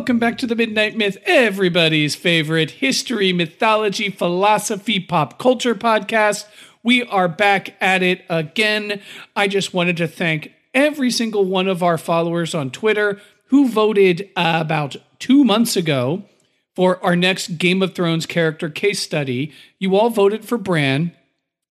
Welcome back to the Midnight Myth, everybody's favorite history, mythology, philosophy, pop culture podcast. We are back at it again. I just wanted to thank every single one of our followers on Twitter who voted uh, about two months ago for our next Game of Thrones character case study. You all voted for Bran,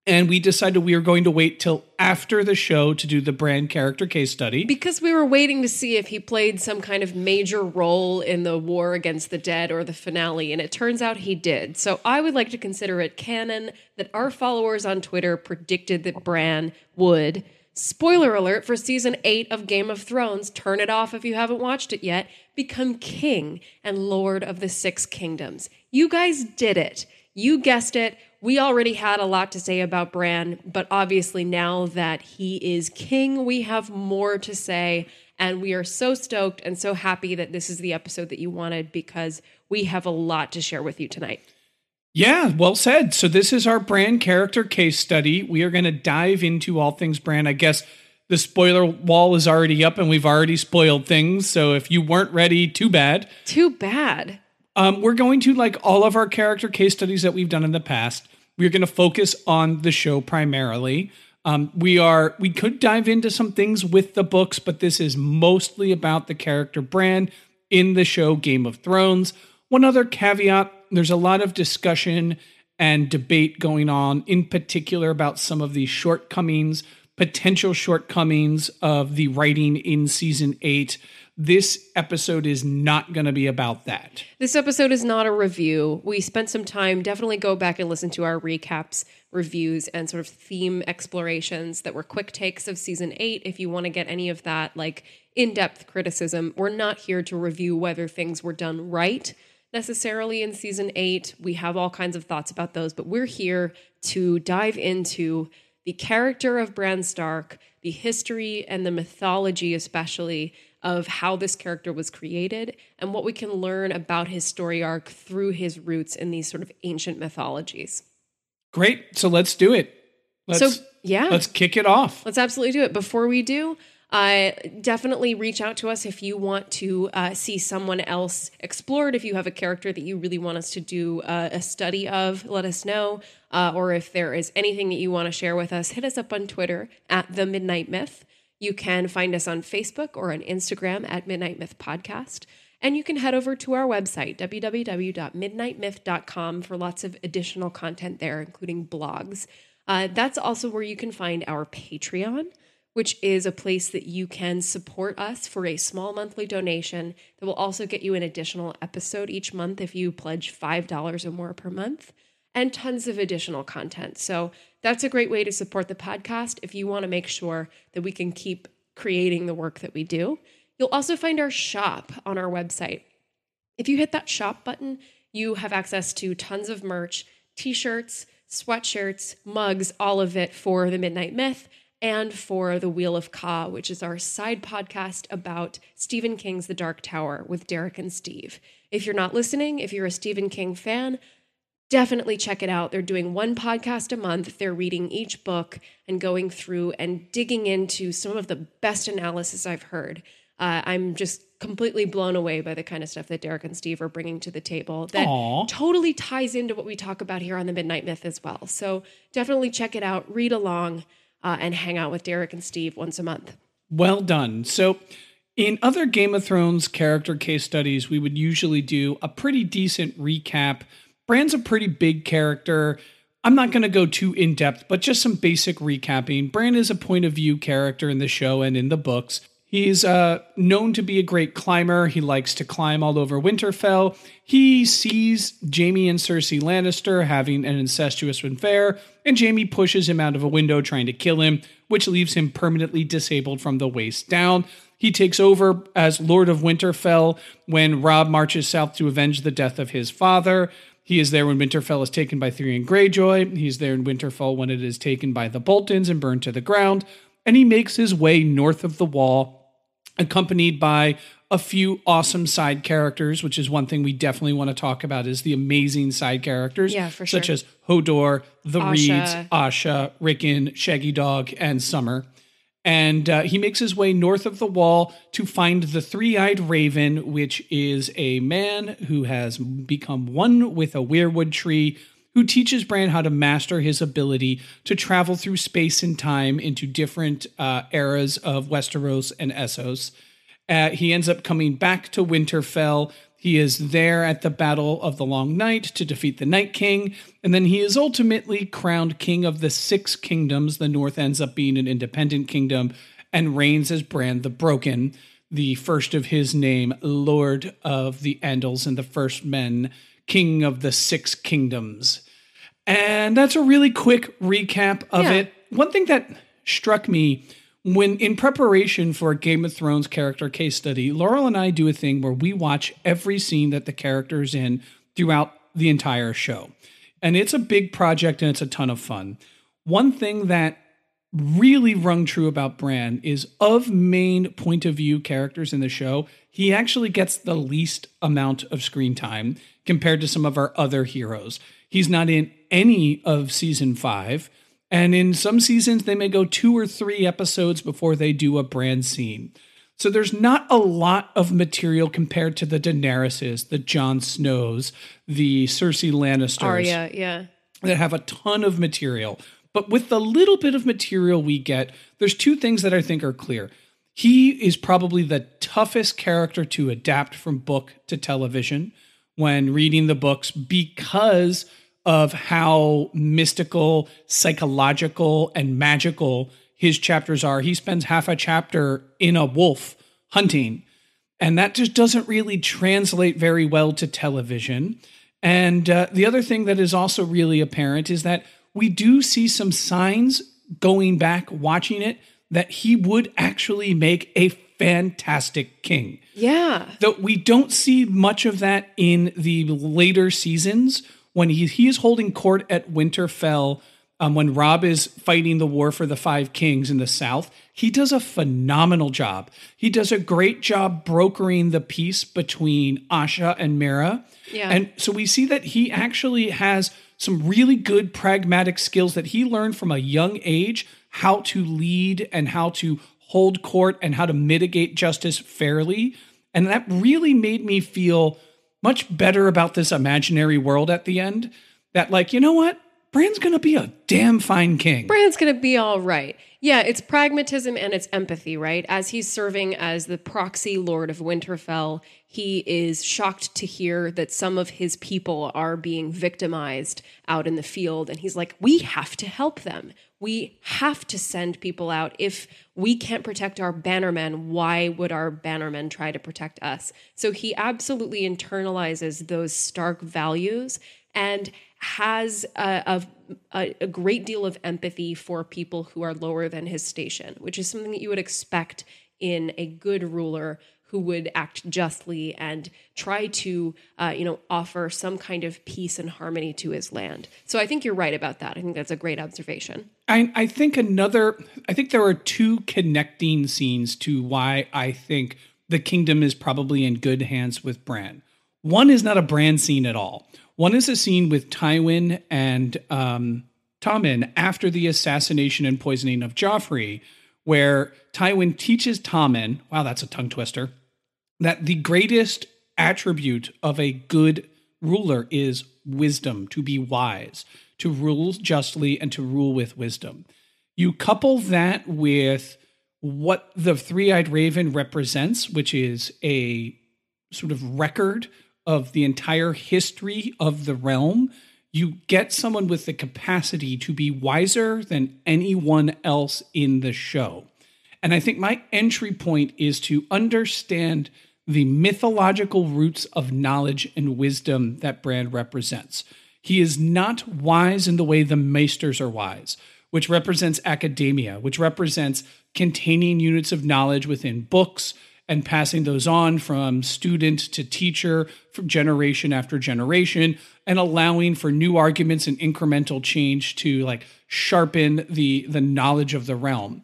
and we decided we were going to wait till after the show to do the Bran character case study. Because we were waiting to see if he played some kind of major role in the war against the dead or the finale, and it turns out he did. So I would like to consider it canon that our followers on Twitter predicted that Bran would. Spoiler alert for season 8 of Game of Thrones, turn it off if you haven't watched it yet, become king and lord of the six kingdoms. You guys did it. You guessed it we already had a lot to say about Bran, but obviously now that he is king, we have more to say. And we are so stoked and so happy that this is the episode that you wanted because we have a lot to share with you tonight. Yeah, well said. So this is our Bran character case study. We are going to dive into all things Bran. I guess the spoiler wall is already up and we've already spoiled things. So if you weren't ready, too bad. Too bad. Um, we're going to, like all of our character case studies that we've done in the past, we're going to focus on the show primarily. Um, we are we could dive into some things with the books, but this is mostly about the character Bran in the show Game of Thrones. One other caveat: there's a lot of discussion and debate going on, in particular about some of the shortcomings, potential shortcomings of the writing in season eight this episode is not going to be about that. This episode is not a review. We spent some time, definitely go back and listen to our recaps, reviews, and sort of theme explorations that were quick takes of season eight. If you want to get any of that, like in depth criticism, we're not here to review whether things were done right necessarily in season eight. We have all kinds of thoughts about those, but we're here to dive into the character of Bran Stark, the history and the mythology, especially of how this character was created and what we can learn about his story arc through his roots in these sort of ancient mythologies. Great. So let's do it. Let's, so, yeah. Let's kick it off. Let's absolutely do it. Before we do, uh, definitely reach out to us if you want to uh, see someone else explored. If you have a character that you really want us to do uh, a study of, let us know. Uh, or if there is anything that you want to share with us, hit us up on Twitter at The Midnight Myth. You can find us on Facebook or on Instagram at Midnight Myth Podcast. And you can head over to our website, www.midnightmyth.com, for lots of additional content there, including blogs. Uh, that's also where you can find our Patreon, which is a place that you can support us for a small monthly donation that will also get you an additional episode each month if you pledge $5 or more per month, and tons of additional content. So that's a great way to support the podcast if you want to make sure that we can keep creating the work that we do. You'll also find our shop on our website. If you hit that shop button, you have access to tons of merch, t shirts, sweatshirts, mugs, all of it for the Midnight Myth and for The Wheel of Ka, which is our side podcast about Stephen King's The Dark Tower with Derek and Steve. If you're not listening, if you're a Stephen King fan, definitely check it out. They're doing one podcast a month. They're reading each book and going through and digging into some of the best analysis I've heard. Uh, I'm just completely blown away by the kind of stuff that Derek and Steve are bringing to the table that Aw. totally ties into what we talk about here on the Midnight Myth as well. So definitely check it out, read along, uh, and hang out with Derek and Steve once a month. Well done. So, in other Game of Thrones character case studies, we would usually do a pretty decent recap. Bran's a pretty big character. I'm not going to go too in depth, but just some basic recapping. Bran is a point of view character in the show and in the books. He's uh, known to be a great climber. He likes to climb all over Winterfell. He sees Jaime and Cersei Lannister having an incestuous affair, and Jaime pushes him out of a window trying to kill him, which leaves him permanently disabled from the waist down. He takes over as Lord of Winterfell when Robb marches south to avenge the death of his father. He is there when Winterfell is taken by Tyrion Greyjoy. He's there in Winterfell when it is taken by the Boltons and burned to the ground. And he makes his way north of the wall, accompanied by a few awesome side characters, which is one thing we definitely want to talk about is the amazing side characters. Yeah, for Such sure. as Hodor, the Osha. Reeds, Osha, Rickon, Shaggydog, and Summer. And uh, he makes his way north of the wall to find the three eyed raven, which is a man who has become one with a weirwood tree, who teaches Bran how to master his ability to travel through space and time into different uh, eras of Westeros and Essos. Uh, he ends up coming back to Winterfell. He is there at the Battle of the Long Night to defeat the Night King, and then he is ultimately crowned king of the Six Kingdoms. The North ends up being an independent kingdom and reigns as Bran the Broken, the first of his name, Lord of the Andals and the First Men, King of the Six Kingdoms. And that's a really quick recap of Yeah. it. One thing that struck me when in preparation for a Game of Thrones character case study, Laurel and I do a thing where we watch every scene that the character is in throughout the entire show. And it's a big project and it's a ton of fun. One thing that really rung true about Bran is of main point of view characters in the show, he actually gets the least amount of screen time compared to some of our other heroes. He's not in any of season five. And in some seasons, they may go two or three episodes before they do a Bran scene. So there's not a lot of material compared to the Daenerys's, the Jon Snows, the Cersei Lannisters Arya, yeah. that have a ton of material. But with the little bit of material we get, there's two things that I think are clear. He is probably the toughest character to adapt from book to television when reading the books because of how mystical, psychological, and magical his chapters are. He spends half a chapter in a wolf hunting. And that just doesn't really translate very well to television. And uh, the other thing that is also really apparent is that we do see some signs going back, watching it, that he would actually make a fantastic king. Yeah. Though we don't see much of that in the later seasons when he, he is holding court at Winterfell. Um, when Robb is fighting the war for the Five Kings in the South, he does a phenomenal job. He does a great job brokering the peace between Osha and Meera. Yeah. And so we see that he actually has some really good pragmatic skills that he learned from a young age how to lead and how to hold court and how to mitigate justice fairly. And that really made me feel much better about this imaginary world at the end. That, like, you know what? Bran's gonna be a damn fine king. Bran's going to be all right. Yeah, it's pragmatism and it's empathy, right? As he's serving as the proxy lord of Winterfell, he is shocked to hear that some of his people are being victimized out in the field. And he's like, we have to help them. We have to send people out. If we can't protect our bannermen, why would our bannermen try to protect us? So he absolutely internalizes those stark values and has a, a, a great deal of empathy for people who are lower than his station, which is something that you would expect in a good ruler who would act justly and try to, uh, you know, offer some kind of peace and harmony to his land. So I think you're right about that. I think that's a great observation. I, I think another, I think there are two connecting scenes to why I think the kingdom is probably in good hands with Bran. One is not a Bran scene at all. One is a scene with Tywin and um, Tommen after the assassination and poisoning of Joffrey, where Tywin teaches Tommen, wow, that's a tongue twister, that the greatest attribute of a good ruler is wisdom, to be wise, to rule justly and to rule with wisdom. You couple that with what the three eyed raven represents, which is a sort of record of the entire history of the realm, you get someone with the capacity to be wiser than anyone else in the show. And I think my entry point is to understand the mythological roots of knowledge and wisdom that Bran represents. He is not wise in the way the maesters are wise, which represents academia, which represents containing units of knowledge within books and passing those on from student to teacher from generation after generation and allowing for new arguments and incremental change to like sharpen the the knowledge of the realm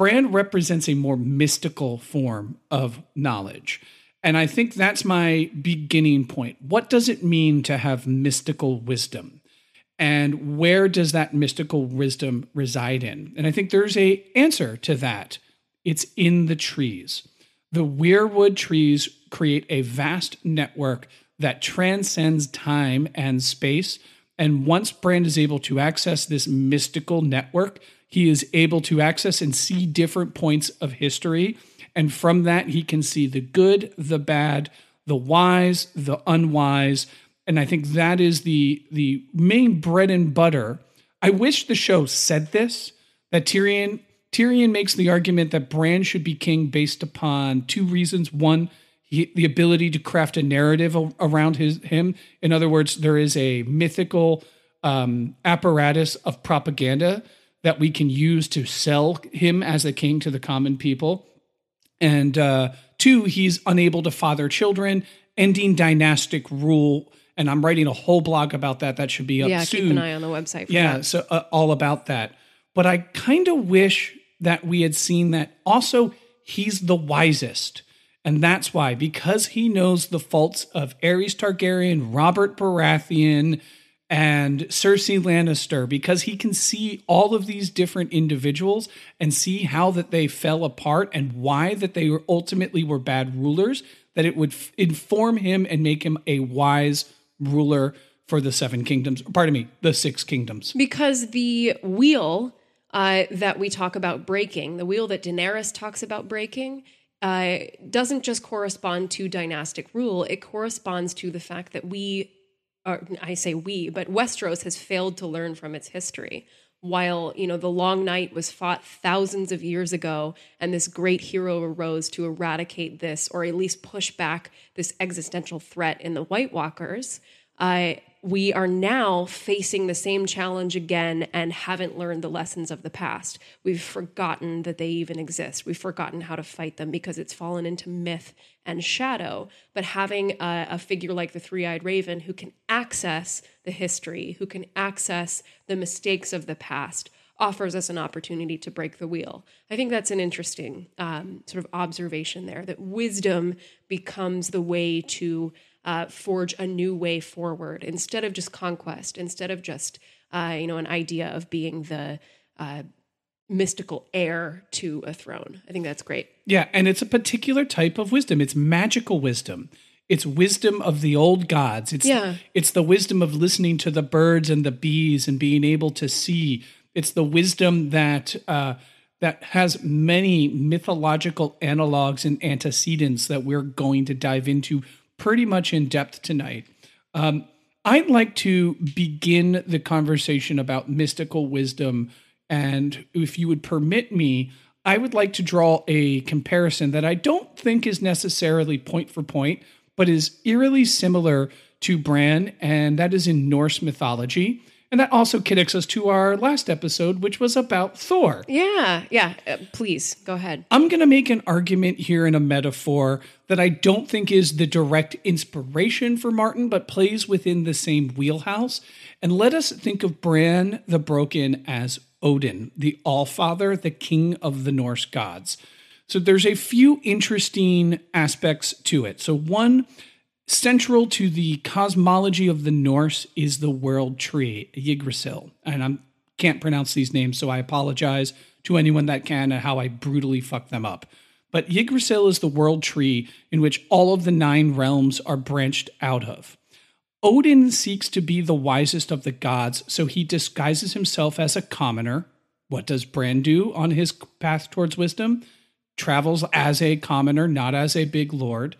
Bran represents a more mystical form of knowledge. And I think that's my beginning point. What does it mean to have mystical wisdom? And where does that mystical wisdom reside in? And I think there's a answer to that. It's in the trees. The weirwood trees create a vast network that transcends time and space. And once Bran is able to access this mystical network, he is able to access and see different points of history. And from that, he can see the good, the bad, the wise, the unwise. And I think that is the, the main bread and butter. I wish the show said this that Tyrion Tyrion makes the argument that Bran should be king based upon two reasons. One, he, the ability to craft a narrative around his him. In other words, there is a mythical um, apparatus of propaganda that we can use to sell him as a king to the common people. And uh, two, he's unable to father children, ending dynastic rule. And I'm writing a whole blog about that. That should be up yeah, soon. keep an eye on the website. yeah, that. so uh, all about that. But I kind of wish that we had seen that. Also, he's the wisest. And that's why, because he knows the faults of Aerys Targaryen, Robert Baratheon, and Cersei Lannister because he can see all of these different individuals and see how that they fell apart and why that they were ultimately were bad rulers that it would f- inform him and make him a wise ruler for the seven kingdoms pardon me the six kingdoms. Because the wheel uh, that we talk about breaking the wheel that daenerys talks about breaking uh, doesn't just correspond to dynastic rule. It corresponds to the fact that we or I say we, but Westeros has failed to learn from its history. While you know the Long Night was fought thousands of years ago, and this great hero arose to eradicate this, or at least push back this existential threat in the White Walkers, uh, we are now facing the same challenge again and haven't learned the lessons of the past. We've forgotten that they even exist. We've forgotten how to fight them because it's fallen into myth and shadow. But having a, a figure like the three eyed raven who can access the history, who can access the mistakes of the past, offers us an opportunity to break the wheel. I think that's an interesting um, sort of observation there that wisdom becomes the way to uh, forge a new way forward instead of just conquest, instead of just uh, you know an idea of being the uh, mystical heir to a throne. I think that's great. Yeah, and it's a particular type of wisdom. It's magical wisdom. It's wisdom of the old gods. It's yeah. it's the wisdom of listening to the birds and the bees and being able to see. It's the wisdom that uh, that has many mythological analogs and antecedents that we're going to dive into pretty much in depth tonight. Um, I'd like to begin the conversation about mystical wisdom. And if you would permit me, I would like to draw a comparison that I don't think is necessarily point for point, but is eerily similar to Bran, and that is in Norse mythology. And that also connects us to our last episode, which was about Thor. Yeah, yeah. Uh, please go ahead. I'm going to make an argument here in a metaphor that I don't think is the direct inspiration for Martin, but plays within the same wheelhouse. And let us think of Bran the Broken as Odin, the All Father, the king of the Norse gods. So there's a few interesting aspects to it. So, one, Central to the cosmology of the Norse is the world tree, Yggdrasil. And I can't pronounce these names, so I apologize to anyone that can and how I brutally fuck them up. but Yggdrasil is the world tree in which all of the nine realms are branched out of. Odin seeks to be the wisest of the gods, so he disguises himself as a commoner. What does Bran do on his path towards wisdom? Travels as a commoner, not as a big lord.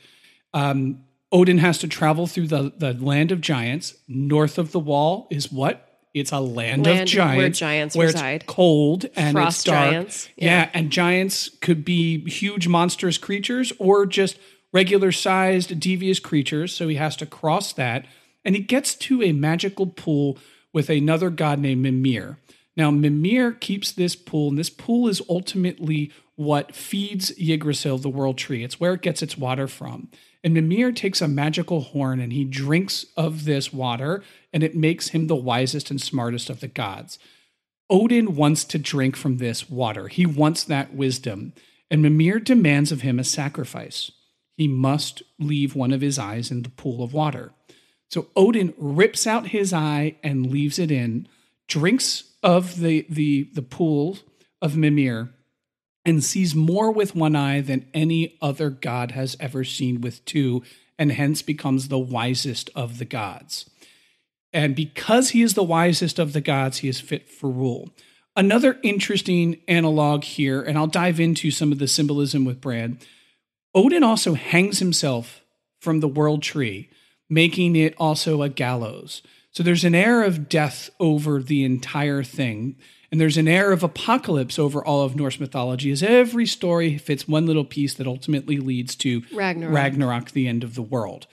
Um, Odin has to travel through the, the land of giants. North of the wall is what? It's a land, Land of giants, where giants where reside. it's cold and Frost it's dark. giants, Yeah. yeah. and giants could be huge monstrous creatures or just regular sized devious creatures. So he has to cross that, and he gets to a magical pool with another god named Mimir. Now, Mimir keeps this pool, and this pool is ultimately what feeds Yggdrasil, the world tree. It's where it gets its water from. And Mimir takes a magical horn and he drinks of this water, and it makes him the wisest and smartest of the gods. Odin wants to drink from this water. He wants that wisdom. And Mimir demands of him a sacrifice. He must leave one of his eyes in the pool of water. So Odin rips out his eye and leaves it in, drinks of the, the, the pool of Mimir, and sees more with one eye than any other god has ever seen with two, and hence becomes the wisest of the gods. And because he is the wisest of the gods, he is fit for rule. Another interesting analog here, and I'll dive into some of the symbolism with Bran. Odin also hangs himself from the world tree, making it also a gallows. So there's an air of death over the entire thing. And there's an air of apocalypse over all of Norse mythology, as every story fits one little piece that ultimately leads to Ragnarok. Ragnarok, the end of the world.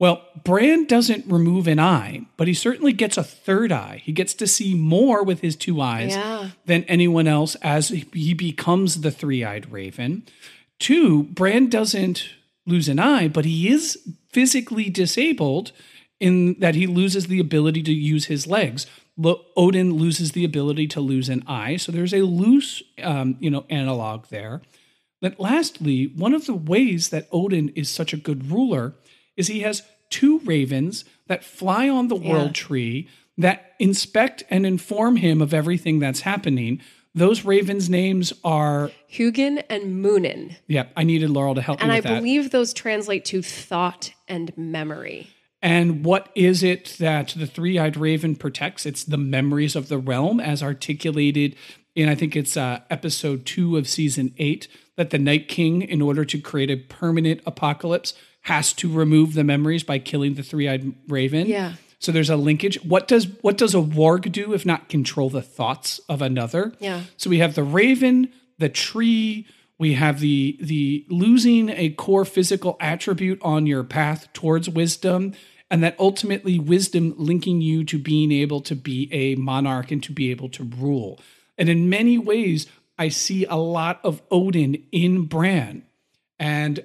Well, Bran doesn't remove an eye, but he certainly gets a third eye. He gets to see more with his two eyes Yeah. than anyone else as he becomes the three eyed raven. Two, Bran doesn't lose an eye, but he is physically disabled in that he loses the ability to use his legs. Lo- Odin loses the ability to lose an eye, so there's a loose, um, you know, analog there. But lastly, one of the ways that Odin is such a good ruler is he has two ravens that fly on the world tree that inspect and inform him of everything that's happening. Those ravens' names are, Hugin and Muninn. yeah, I needed Laurel to help And me I with that. believe those translate to thought and memory. And what is it that the three eyed raven protects? It's the memories of the realm as articulated in, I think it's uh, episode two of season eight, that the Night King, in order to create a permanent apocalypse, has to remove the memories by killing the three eyed raven. Yeah. So there's a linkage. What does what does a warg do if not control the thoughts of another? Yeah. So we have the raven, the tree, we have the the losing a core physical attribute on your path towards wisdom and that ultimately wisdom linking you to being able to be a monarch and to be able to rule. And in many ways I see a lot of Odin in Bran and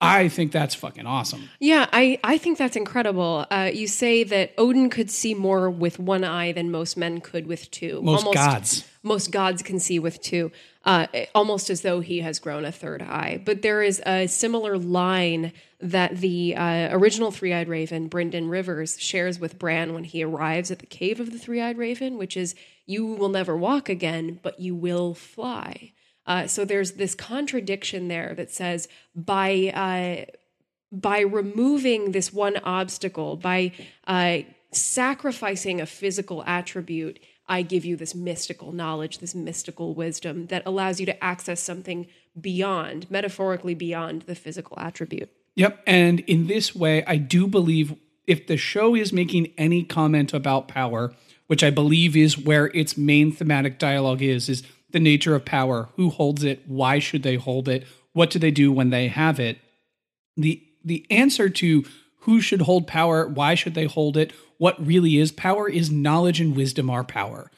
I think that's fucking awesome. Yeah, I, I think that's incredible. Uh, you say that Odin could see more with one eye than most men could with two. Most gods. Most gods can see with two, uh, almost as though he has grown a third eye. But there is a similar line that the uh, original three eyed raven, Brynden Rivers, shares with Bran when he arrives at the cave of the three eyed raven, which is, You will never walk again, but you will fly. Uh, so there's this contradiction there that says by uh, by removing this one obstacle, by uh, sacrificing a physical attribute, I give you this mystical knowledge, this mystical wisdom that allows you to access something beyond, metaphorically beyond the physical attribute. Yep. And in this way, I do believe if the show is making any comment about power, which I believe is where its main thematic dialogue is, is the nature of power, who holds it, why should they hold it, what do they do when they have it? The the answer to who should hold power, why should they hold it, what really is power is knowledge and wisdom are power.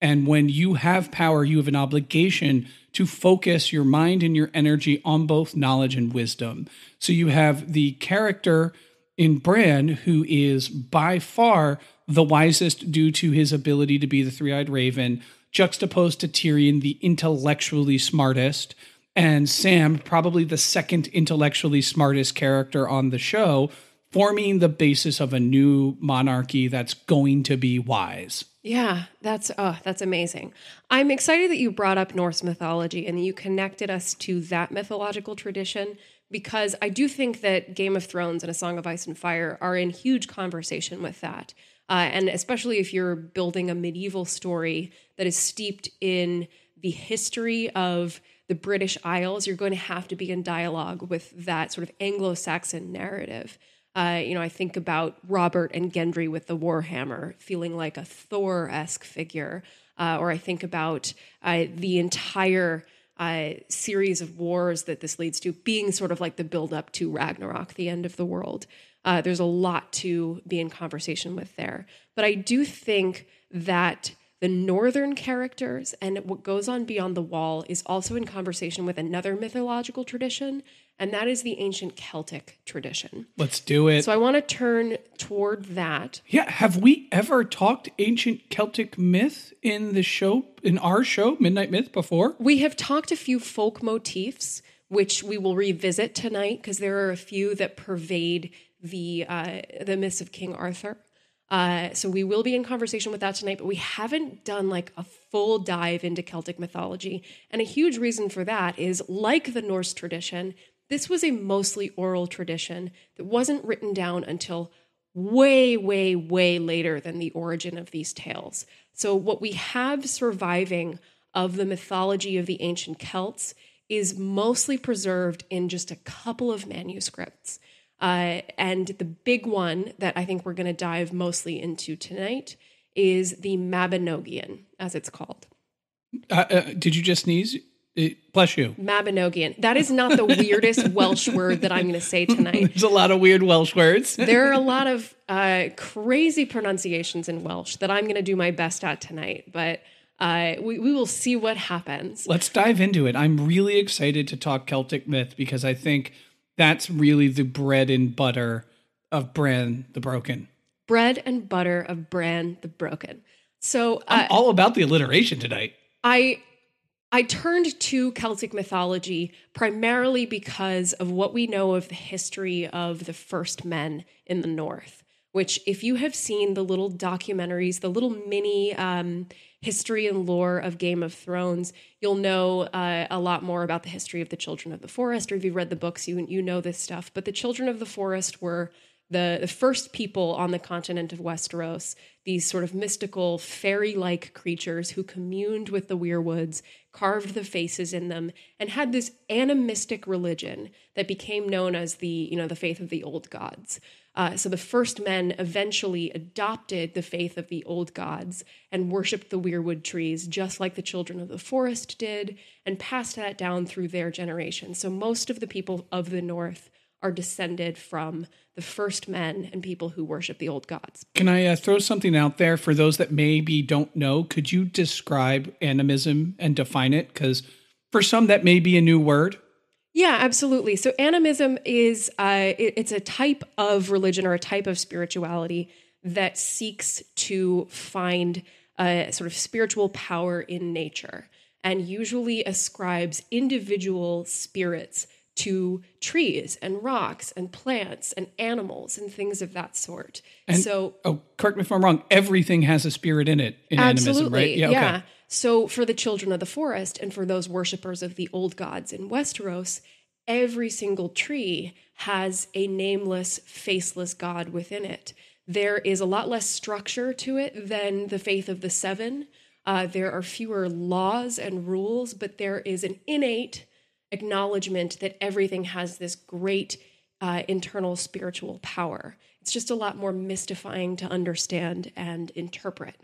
And when you have power, you have an obligation to focus your mind and your energy on both knowledge and wisdom. So you have the character in Bran who is by far the wisest due to his ability to be the three eyed raven, juxtaposed to Tyrion, the intellectually smartest, and Sam, probably the second intellectually smartest character on the show, forming the basis of a new monarchy that's going to be wise. Yeah, that's oh, that's amazing. I'm excited that you brought up Norse mythology and that you connected us to that mythological tradition because I do think that Game of Thrones and A Song of Ice and Fire are in huge conversation with that. Uh, and especially if you're building a medieval story that is steeped in the history of the British Isles, you're going to have to be in dialogue with that sort of Anglo Saxon narrative. Uh, you know, I think about Robert and Gendry with the Warhammer feeling like a Thor esque figure, uh, or I think about uh, the entire uh, series of wars that this leads to being sort of like the build up to Ragnarok, the end of the world. Uh, there's a lot to be in conversation with there. But I do think that the northern characters and what goes on beyond the wall is also in conversation with another mythological tradition, and that is the ancient Celtic tradition. Let's do it. So I want to turn toward that. Yeah, have we ever talked ancient Celtic myth in the show, in our show, Midnight Myth, before? We have talked a few folk motifs, which we will revisit tonight because there are a few that pervade the uh, the myths of King Arthur. Uh, so we will be in conversation with that tonight, but we haven't done like a full dive into Celtic mythology. And a huge reason for that is like the Norse tradition, this was a mostly oral tradition that wasn't written down until way, way, way later than the origin of these tales. So what we have surviving of the mythology of the ancient Celts is mostly preserved in just a couple of manuscripts. Uh, and the big one that I think we're going to dive mostly into tonight is the Mabinogion, as it's called. Uh, uh, did you just sneeze? Uh, bless you. Mabinogion. That is not the weirdest Welsh word that I'm going to say tonight. There's a lot of weird Welsh words. there are a lot of uh, crazy pronunciations in Welsh that I'm going to do my best at tonight, but uh, we, we will see what happens. Let's dive into it. I'm really excited to talk Celtic myth because I think that's really the bread and butter of Bran the Broken. Bread and butter of Bran the Broken. So uh, I'm all about the alliteration tonight. I I turned to Celtic mythology primarily because of what we know of the history of the first men in the North. Which, if you have seen the little documentaries, the little mini um, history and lore of Game of Thrones, you'll know uh, a lot more about the history of the Children of the Forest. Or if you've read the books, you you know this stuff. But the Children of the Forest were the, the first people on the continent of Westeros, these sort of mystical, fairy like creatures who communed with the weirwoods, carved the faces in them, and had this animistic religion that became known as the, you know, the faith of the old gods. Uh, so the first men eventually adopted the faith of the old gods and worshipped the weirwood trees, just like the children of the forest did, and passed that down through their generation. So most of the people of the north are descended from the first men and people who worship the old gods. Can I uh, throw something out there for those that maybe don't know? Could you describe animism and define it? Because for some, that may be a new word. Yeah, absolutely. So animism is uh, it, it's a type of religion or a type of spirituality that seeks to find a sort of spiritual power in nature and usually ascribes individual spirits to trees and rocks and plants and animals and things of that sort. And, so, oh, correct me if I'm wrong. Everything has a spirit in it in absolutely, animism, right? Yeah, yeah. Okay. So, for the children of the forest and for those worshippers of the old gods in Westeros, every single tree has a nameless, faceless god within it. There is a lot less structure to it than the faith of the seven. Uh, there are fewer laws and rules, but there is an innate acknowledgement that everything has this great uh, internal spiritual power. It's just a lot more mystifying to understand and interpret.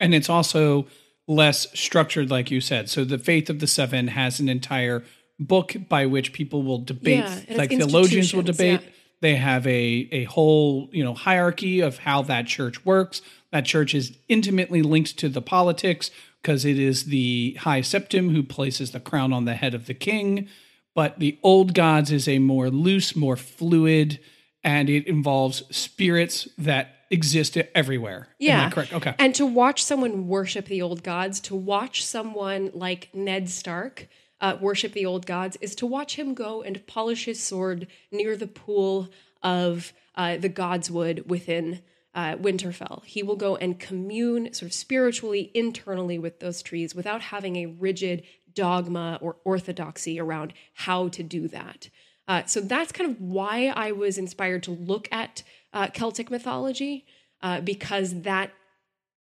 And it's also less structured, like you said. So the Faith of the Seven has an entire book by which people will debate, yeah, like theologians will debate. Yeah. They have a a whole you know hierarchy of how that church works. That church is intimately linked to the politics because it is the high septon who places the crown on the head of the king. But the old gods is a more loose, more fluid, and it involves spirits that exist everywhere. Yeah. correct? Okay. And to watch someone worship the old gods, to watch someone like Ned Stark uh, worship the old gods, is to watch him go and polish his sword near the pool of uh, the godswood within uh, Winterfell. He will go and commune sort of spiritually, internally with those trees without having a rigid dogma or orthodoxy around how to do that. Uh, so that's kind of why I was inspired to look at uh, Celtic mythology, uh, because that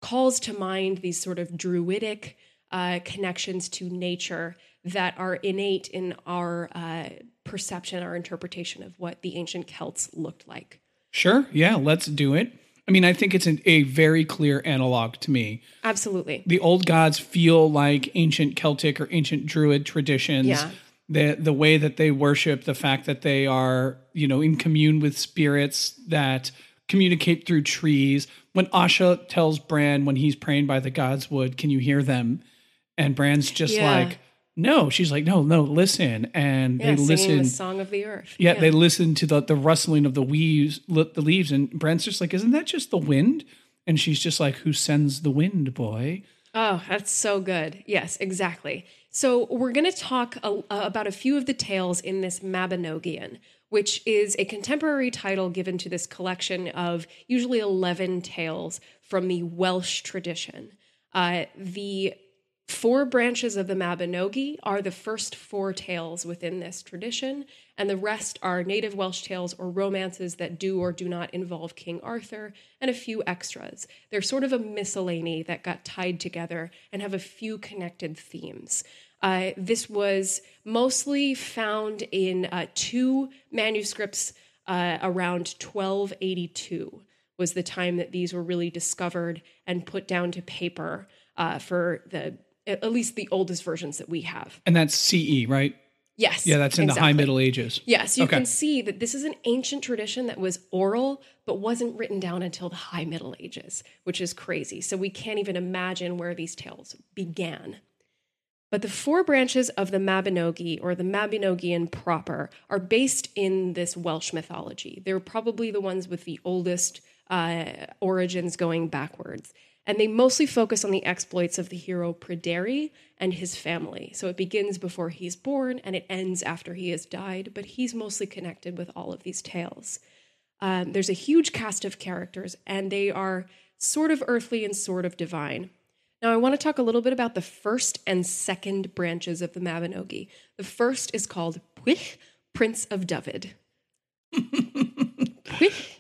calls to mind these sort of druidic uh, connections to nature that are innate in our uh, perception, our interpretation of what the ancient Celts looked like. Sure. Yeah, let's do it. I mean, I think it's an, a very clear analog to me. Absolutely. The old gods feel like ancient Celtic or ancient Druid traditions. Yeah. The, the way that they worship, the fact that they are, you know, in commune with spirits that communicate through trees. When Osha tells Bran when he's praying by the gods wood, can you hear them? And Bran's just Yeah. like, no. She's like, no, no, listen. And Yeah, they listen. the song of the earth. Yeah, they listen to the the rustling of the leaves, the leaves, and Bran's just like, "Isn't that just the wind?" And she's just like, "Who sends the wind, boy?" Oh, that's so good. Yes, exactly. So we're going to talk a, about a few of the tales in this Mabinogion, which is a contemporary title given to this collection of usually 11 tales from the Welsh tradition. Uh, the four branches of the Mabinogi are the first four tales within this tradition, and the rest are native Welsh tales or romances that do or do not involve King Arthur, and a few extras. They're sort of a miscellany that got tied together and have a few connected themes. Uh, this was mostly found in uh, two manuscripts uh, around 1282 was the time that these were really discovered and put down to paper uh, for the at least the oldest versions that we have. And that's CE, right? Yes. Yeah, that's in the High. Middle Ages. Yes, you Okay. can see that this is an ancient tradition that was oral, but wasn't written down until the High Middle Ages, which is crazy. So we can't even imagine where these tales began. But the four branches of the Mabinogi, or the Mabinogion proper, are based in this Welsh mythology. They're probably the ones with the oldest uh, origins going backwards. And they mostly focus on the exploits of the hero Pryderi and his family. So it begins before he's born and it ends after he has died, but he's mostly connected with all of these tales. Um, there's a huge cast of characters, and they are sort of earthly and sort of divine. Now, I want to talk a little bit about the first and second branches of the Mabinogi. The first is called Pwyll, Prince of Dyfed. Pwyll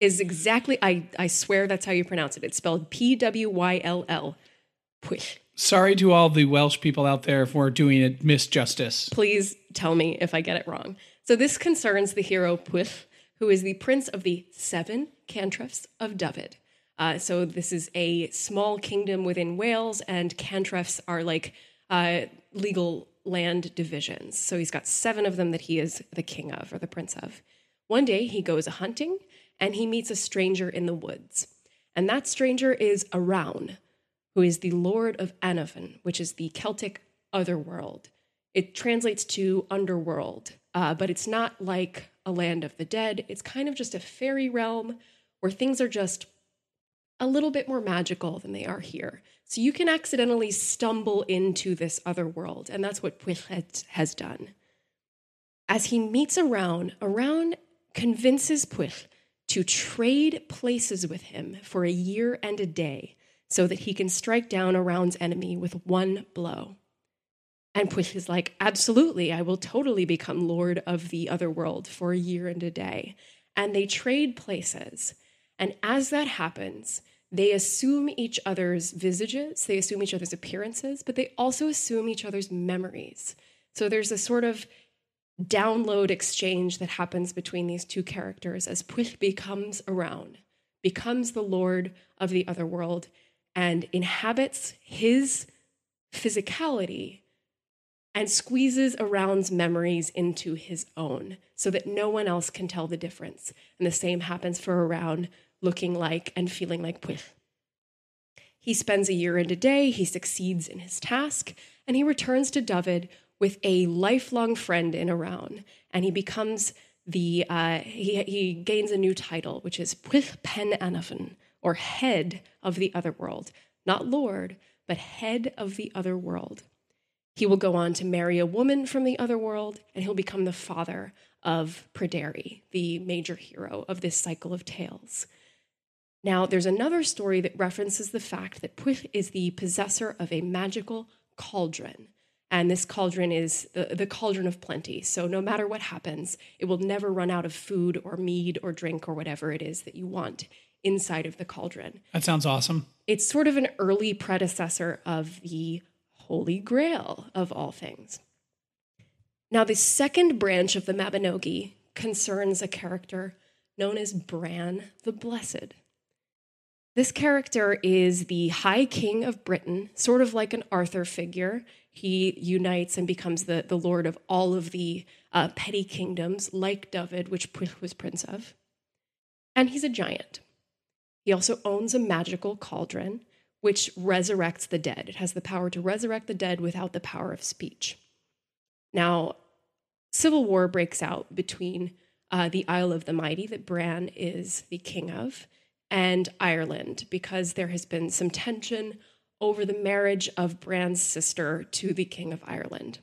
is exactly, I, I swear that's how you pronounce it. It's spelled P W Y L L. Pwyll. Sorry to all the Welsh people out there for doing it misjustice. Please tell me if I get it wrong. So this concerns the hero Pwyll, who is the prince of the seven cantrefs of Dyfed. Uh, so this is a small kingdom within Wales, and cantrefs are like uh, legal land divisions. So he's got seven of them that he is the king of or the prince of. One day he goes a hunting, and he meets a stranger in the woods, and that stranger is Arawn, who is the lord of Anavon, which is the Celtic otherworld. It translates to underworld, uh, but it's not like a land of the dead. It's kind of just a fairy realm where things are just a little bit more magical than they are here. So you can accidentally stumble into this other world, and that's what Pwyll has done. As he meets Arawn, Arawn convinces Pwyll to trade places with him for a year and a day so that he can strike down Arawn's enemy with one blow. And Pwyll is like, absolutely, I will totally become lord of the other world for a year and a day. And they trade places. And as that happens, they assume each other's visages, they assume each other's appearances, but they also assume each other's memories. So there's a sort of download exchange that happens between these two characters as Pwyll becomes Arawn, becomes the lord of the other world, and inhabits his physicality and squeezes Arawn's memories into his own so that no one else can tell the difference. And the same happens for Arawn looking like and feeling like Pwyll. He spends a year and a day, he succeeds in his task, and he returns to Dyfed with a lifelong friend in Arawn, and he becomes the uh, he, he gains a new title, which is Pwyll Pen Anafon, or head of the other world. Not lord, but head of the other world. He will go on to marry a woman from the other world, and he'll become the father of Pryderi, the major hero of this cycle of tales. Now, there's another story that references the fact that Pwyll is the possessor of a magical cauldron. And this cauldron is the, the cauldron of plenty. So, no matter what happens, it will never run out of food or mead or drink or whatever it is that you want inside of the cauldron. That sounds awesome. It's sort of an early predecessor of the Holy Grail of all things. Now, the second branch of the Mabinogi concerns a character known as Bran the Blessed. This character is the High King of Britain, sort of like an Arthur figure. He unites and becomes the, the lord of all of the uh, petty kingdoms, like Dyfed, which was prince of. And he's a giant. He also owns a magical cauldron, which resurrects the dead. It has the power to resurrect the dead without the power of speech. Now, civil war breaks out between uh, the Isle of the Mighty, that Bran is the king of, and Ireland because there has been some tension over the marriage of Bran's sister to the King of Ireland.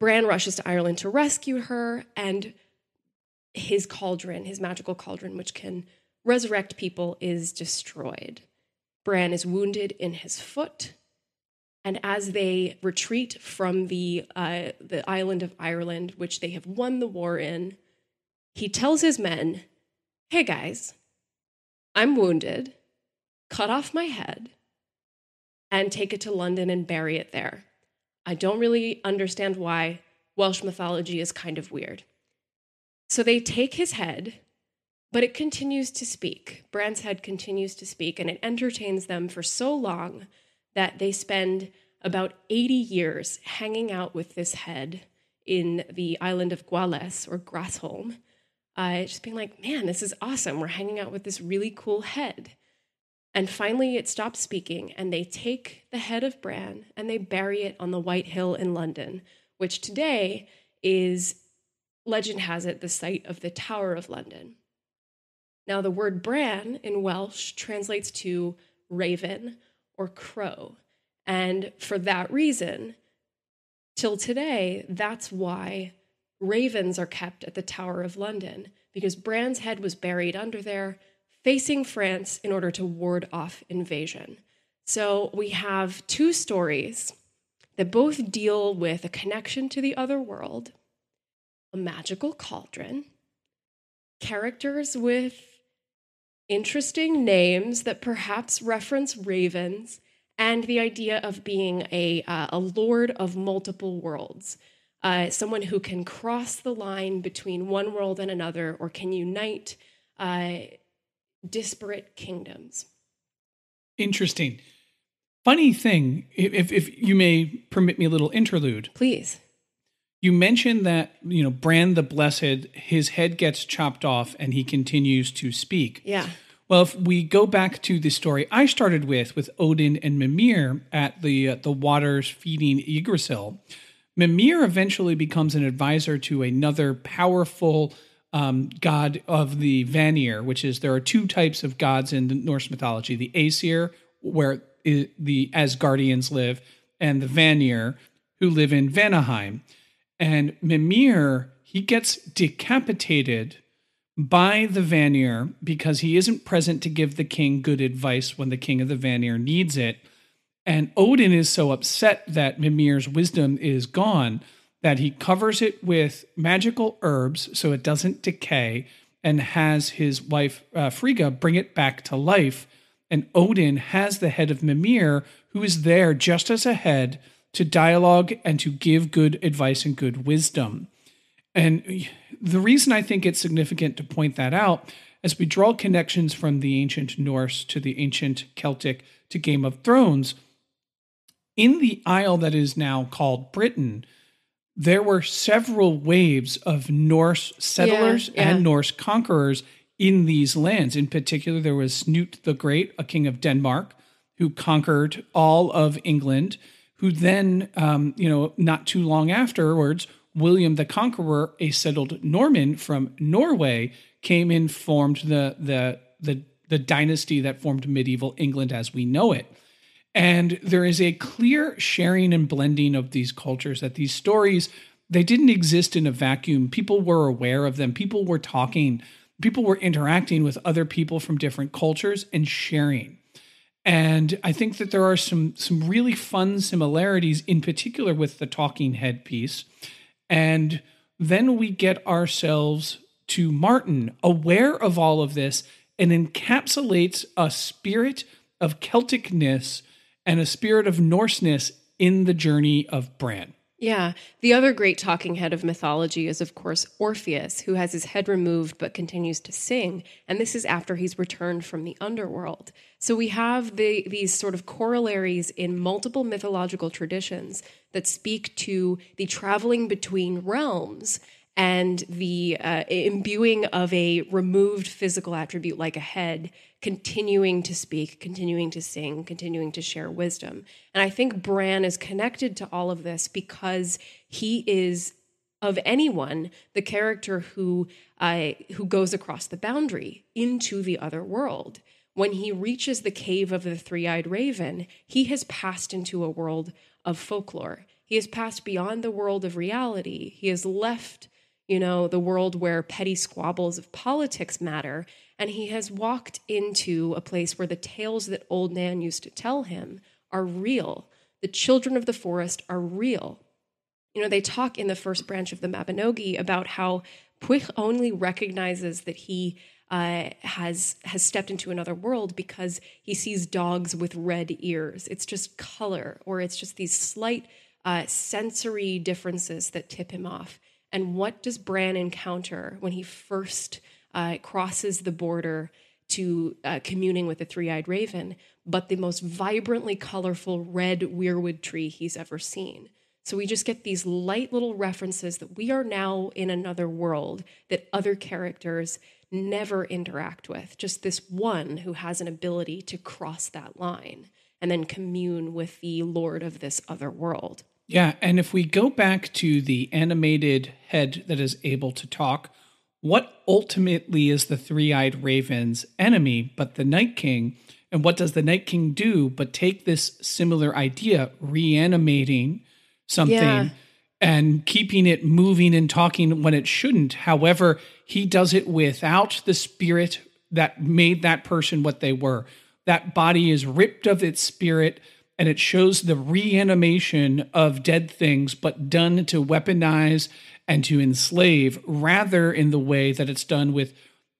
Bran rushes to Ireland to rescue her, and his cauldron, his magical cauldron, which can resurrect people, is destroyed. Bran is wounded in his foot, and as they retreat from the, uh, the island of Ireland, which they have won the war in, he tells his men, Hey guys, I'm wounded, cut off my head, and take it to London and bury it there. I don't really understand why. Welsh mythology is kind of weird. So they take his head, but it continues to speak. Bran's head continues to speak, and it entertains them for so long that they spend about 80 years hanging out with this head in the island of Gwales or Grassholm uh, just being like, man, this is awesome. We're hanging out with this really cool head. And finally, it stops speaking, and they take the head of Bran and they bury it on the White Hill in London, which today is, legend has it, the site of the Tower of London. Now, the word Bran in Welsh translates to raven or crow. And for that reason, till today, that's why ravens are kept at the Tower of London because Bran's head was buried under there, facing France in order to ward off invasion. So we have two stories that both deal with a connection to the other world, a magical cauldron, characters with interesting names that perhaps reference ravens, and the idea of being a, uh, a lord of multiple worlds uh, someone who can cross the line between one world and another or can unite uh, disparate kingdoms. Interesting. Funny thing, if, if you may permit me a little interlude. Please. You mentioned that, you know, Bran the Blessed, his head gets chopped off and he continues to speak. Yeah. Well, if we go back to the story I started with, with Odin and Mimir at the uh, the waters feeding Yggdrasil, Mimir eventually becomes an advisor to another powerful um, god of the Vanir, which is there are two types of gods in the Norse mythology: the Aesir, where the Asgardians live, and the Vanir, who live in Vanaheim. And Mimir he gets decapitated by the Vanir because he isn't present to give the king good advice when the king of the Vanir needs it. And Odin is so upset that Mimir's wisdom is gone that he covers it with magical herbs so it doesn't decay and has his wife uh, Frigga bring it back to life. And Odin has the head of Mimir, who is there just as a head to dialogue and to give good advice and good wisdom. And the reason I think it's significant to point that out as we draw connections from the ancient Norse to the ancient Celtic to Game of Thrones in the isle that is now called Britain, there were several waves of Norse settlers yeah, yeah. and Norse conquerors in these lands. In particular, there was Cnut the Great, a king of Denmark, who conquered all of England, who then, um, you know, not too long afterwards, William the Conqueror, a settled Norman from Norway, came and formed the the the the dynasty that formed medieval England as we know it. And there is a clear sharing and blending of these cultures that these stories they didn't exist in a vacuum. People were aware of them. People were talking. People were interacting with other people from different cultures and sharing. And I think that there are some some really fun similarities, in particular with the talking head piece. And then we get ourselves to Martin, aware of all of this, and encapsulates a spirit of Celticness and a spirit of Norseness in the journey of Bran. Yeah. The other great talking head of mythology is, of course, Orpheus, who has his head removed but continues to sing. And this is after he's returned from the underworld. So we have the, these sort of corollaries in multiple mythological traditions that speak to the traveling between realms and the uh, imbuing of a removed physical attribute like a head continuing to speak continuing to sing continuing to share wisdom. And i think bran is connected to all of this because he is of anyone the character who uh, who goes across the boundary into the other world. When he reaches the cave of the three-eyed raven he has passed into a world of folklore. He has passed beyond the world of reality. He has left you know, the world where petty squabbles of politics matter. And he has walked into a place where the tales that old Nan used to tell him are real. The children of the forest are real. You know, they talk in the first branch of the Mabinogi about how Pwyll only recognizes that he uh, has has stepped into another world because he sees dogs with red ears. It's just color, or it's just these slight uh, sensory differences that tip him off. And what does Bran encounter when he first uh, crosses the border to uh, communing with the three eyed raven, but the most vibrantly colorful red weirwood tree he's ever seen? So we just get these light little references that we are now in another world that other characters never interact with. Just this one who has an ability to cross that line and then commune with the Lord of this other world. Yeah, and if we go back to the animated head that is able to talk, what ultimately is the three-eyed raven's enemy but the Night King? And what does the Night King do but take this similar idea, reanimating something yeah. and keeping it moving and talking when it shouldn't? However, he does it without the spirit that made that person what they were. That body is ripped of its spirit and it shows the reanimation of dead things, but done to weaponize and to enslave, rather in the way that it's done with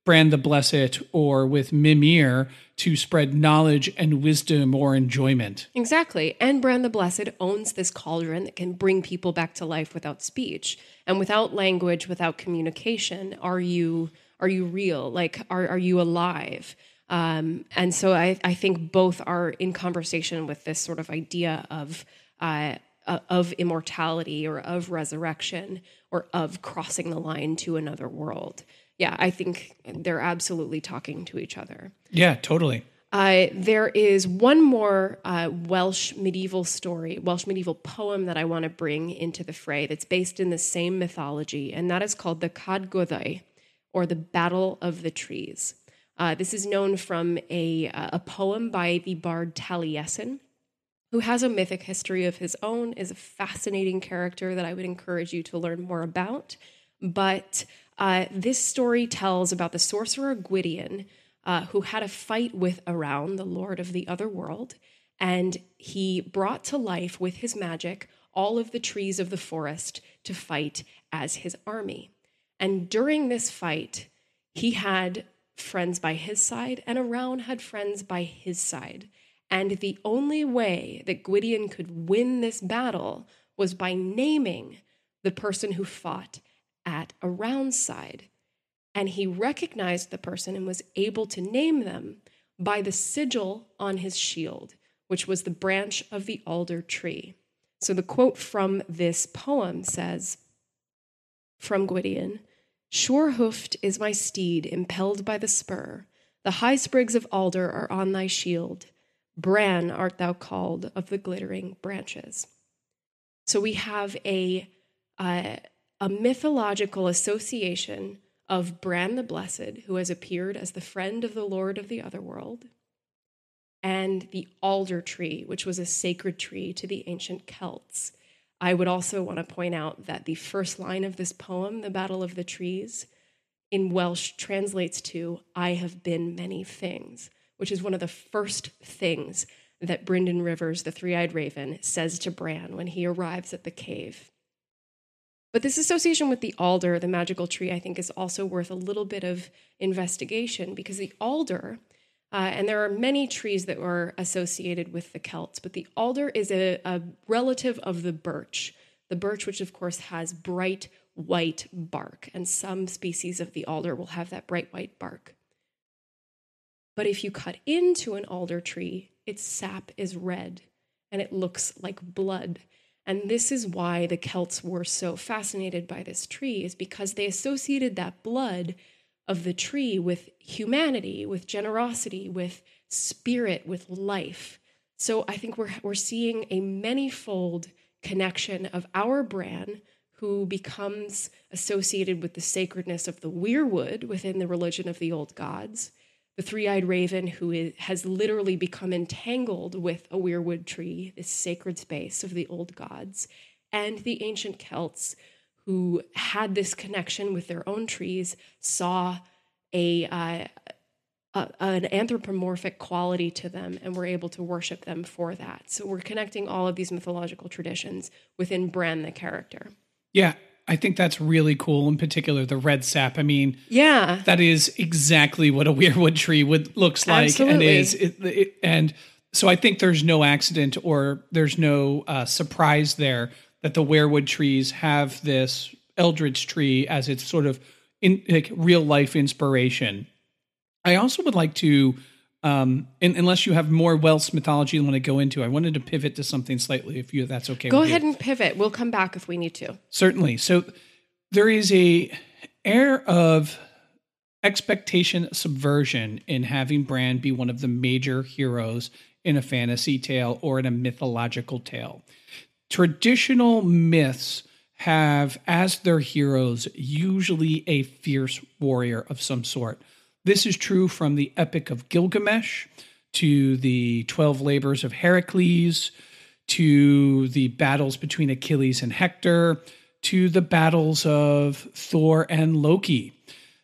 Bran the Blessed or with Mimir to spread knowledge and wisdom or enjoyment. Exactly. And Bran the Blessed owns this cauldron that can bring people back to life without speech and without language, without communication. Are you are you real? Like are are you alive? Um, and so I, I, think both are in conversation with this sort of idea of uh, of immortality or of resurrection or of crossing the line to another world. Yeah, I think they're absolutely talking to each other. Yeah, totally. Uh, there is one more uh, Welsh medieval story, Welsh medieval poem that I want to bring into the fray that's based in the same mythology, and that is called the Cad Goddau, or the Battle of the Trees. Uh, this is known from a, a poem by the bard Taliesin, who has a mythic history of his own, is a fascinating character that I would encourage you to learn more about. But uh, this story tells about the sorcerer Gwydion, uh, who had a fight with Arawn, the lord of the other world, and he brought to life with his magic all of the trees of the forest to fight as his army. And during this fight, he had friends by his side, and Arawn had friends by his side. And the only way that Gwydion could win this battle was by naming the person who fought at Arawn's side. And he recognized the person and was able to name them by the sigil on his shield, which was the branch of the alder tree. So the quote from this poem says, from Gwydion, Sure hoofed is my steed, impelled by the spur. The high sprigs of alder are on thy shield. Bran art thou called of the glittering branches. So we have a, uh, a mythological association of Bran the Blessed, who has appeared as the friend of the Lord of the Otherworld, and the alder tree, which was a sacred tree to the ancient Celts. I would also want to point out that the first line of this poem, The Battle of the Trees, in Welsh translates to, I have been many things, which is one of the first things that Brynden Rivers, the three eyed raven, says to Bran when he arrives at the cave. But this association with the alder, the magical tree, I think is also worth a little bit of investigation because the alder, uh, and there are many trees that were associated with the Celts, but the alder is a, a relative of the birch. The birch, which of course has bright white bark, and some species of the alder will have that bright white bark. But if you cut into an alder tree, its sap is red and it looks like blood. And this is why the Celts were so fascinated by this tree, is because they associated that blood of the tree with humanity, with generosity, with spirit, with life. So I think we're, we're seeing a manifold connection of our Bran, who becomes associated with the sacredness of the weirwood within the religion of the old gods, the three eyed raven, who is, has literally become entangled with a weirwood tree, this sacred space of the old gods, and the ancient Celts, who had this connection with their own trees, saw a, uh, a, an anthropomorphic quality to them and were able to worship them for that. So we're connecting all of these mythological traditions within Bran the character. Yeah, I think that's really cool. In particular, the red sap. I mean, yeah, that is exactly what a weirwood tree would looks like Absolutely. and is. It, it, and so I think there's no accident or there's no uh, surprise there that the weirwood trees have this eldritch tree as its sort of in like real life inspiration. I also would like to um, and unless you have more Welsh mythology you want to go into, I wanted to pivot to something slightly, if you that's okay. Go ahead you. and pivot. We'll come back if we need to. Certainly. So there is a air of expectation subversion in having Bran be one of the major heroes in a fantasy tale or in a mythological tale. Traditional myths have as their heroes usually a fierce warrior of some sort. This is true from the Epic of Gilgamesh to the 12 labors of Heracles to the battles between Achilles and Hector to the battles of Thor and Loki.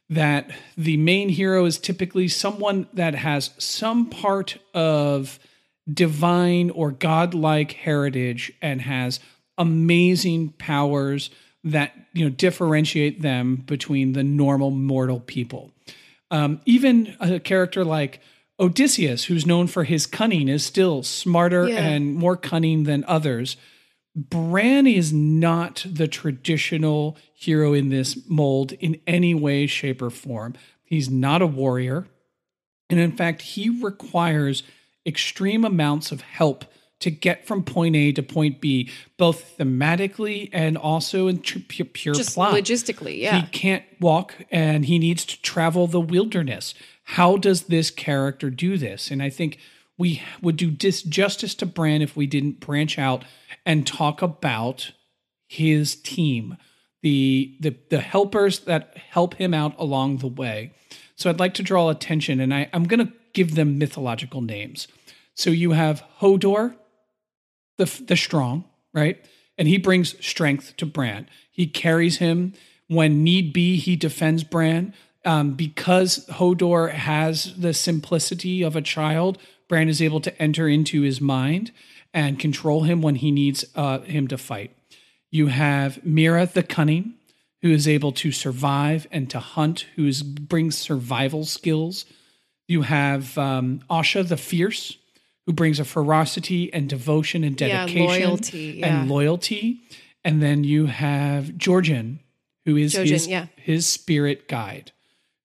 That the main hero is typically someone that has some part of divine or godlike heritage and has amazing powers that you know differentiate them between the normal mortal people. Um, even a character like Odysseus, who's known for his cunning, is still smarter Yeah. and more cunning than others. Bran is not the traditional hero in this mold in any way, shape, or form. He's not a warrior. And in fact, he requires extreme amounts of help to get from point A to point B, both thematically and also in tr- pu- pure Just plot. logistically, yeah. He can't walk and he needs to travel the wilderness. How does this character do this? And I think we would do disjustice to Bran if we didn't branch out and talk about his team, the the the helpers that help him out along the way. So I'd like to draw attention, and I, I'm going to give them mythological names. So you have Hodor, the the strong, right? And he brings strength to Bran. He carries him when need be. He defends Bran um, because Hodor has the simplicity of a child. Bran is able to enter into his mind and control him when he needs uh, him to fight. You have Meera the cunning, who is able to survive and to hunt, who is, brings survival skills. You have um, Asha the fierce, who brings a ferocity and devotion and Yeah, dedication loyalty, yeah. and loyalty. And then you have Jojen, who is Jojen, his, yeah. his spirit guide,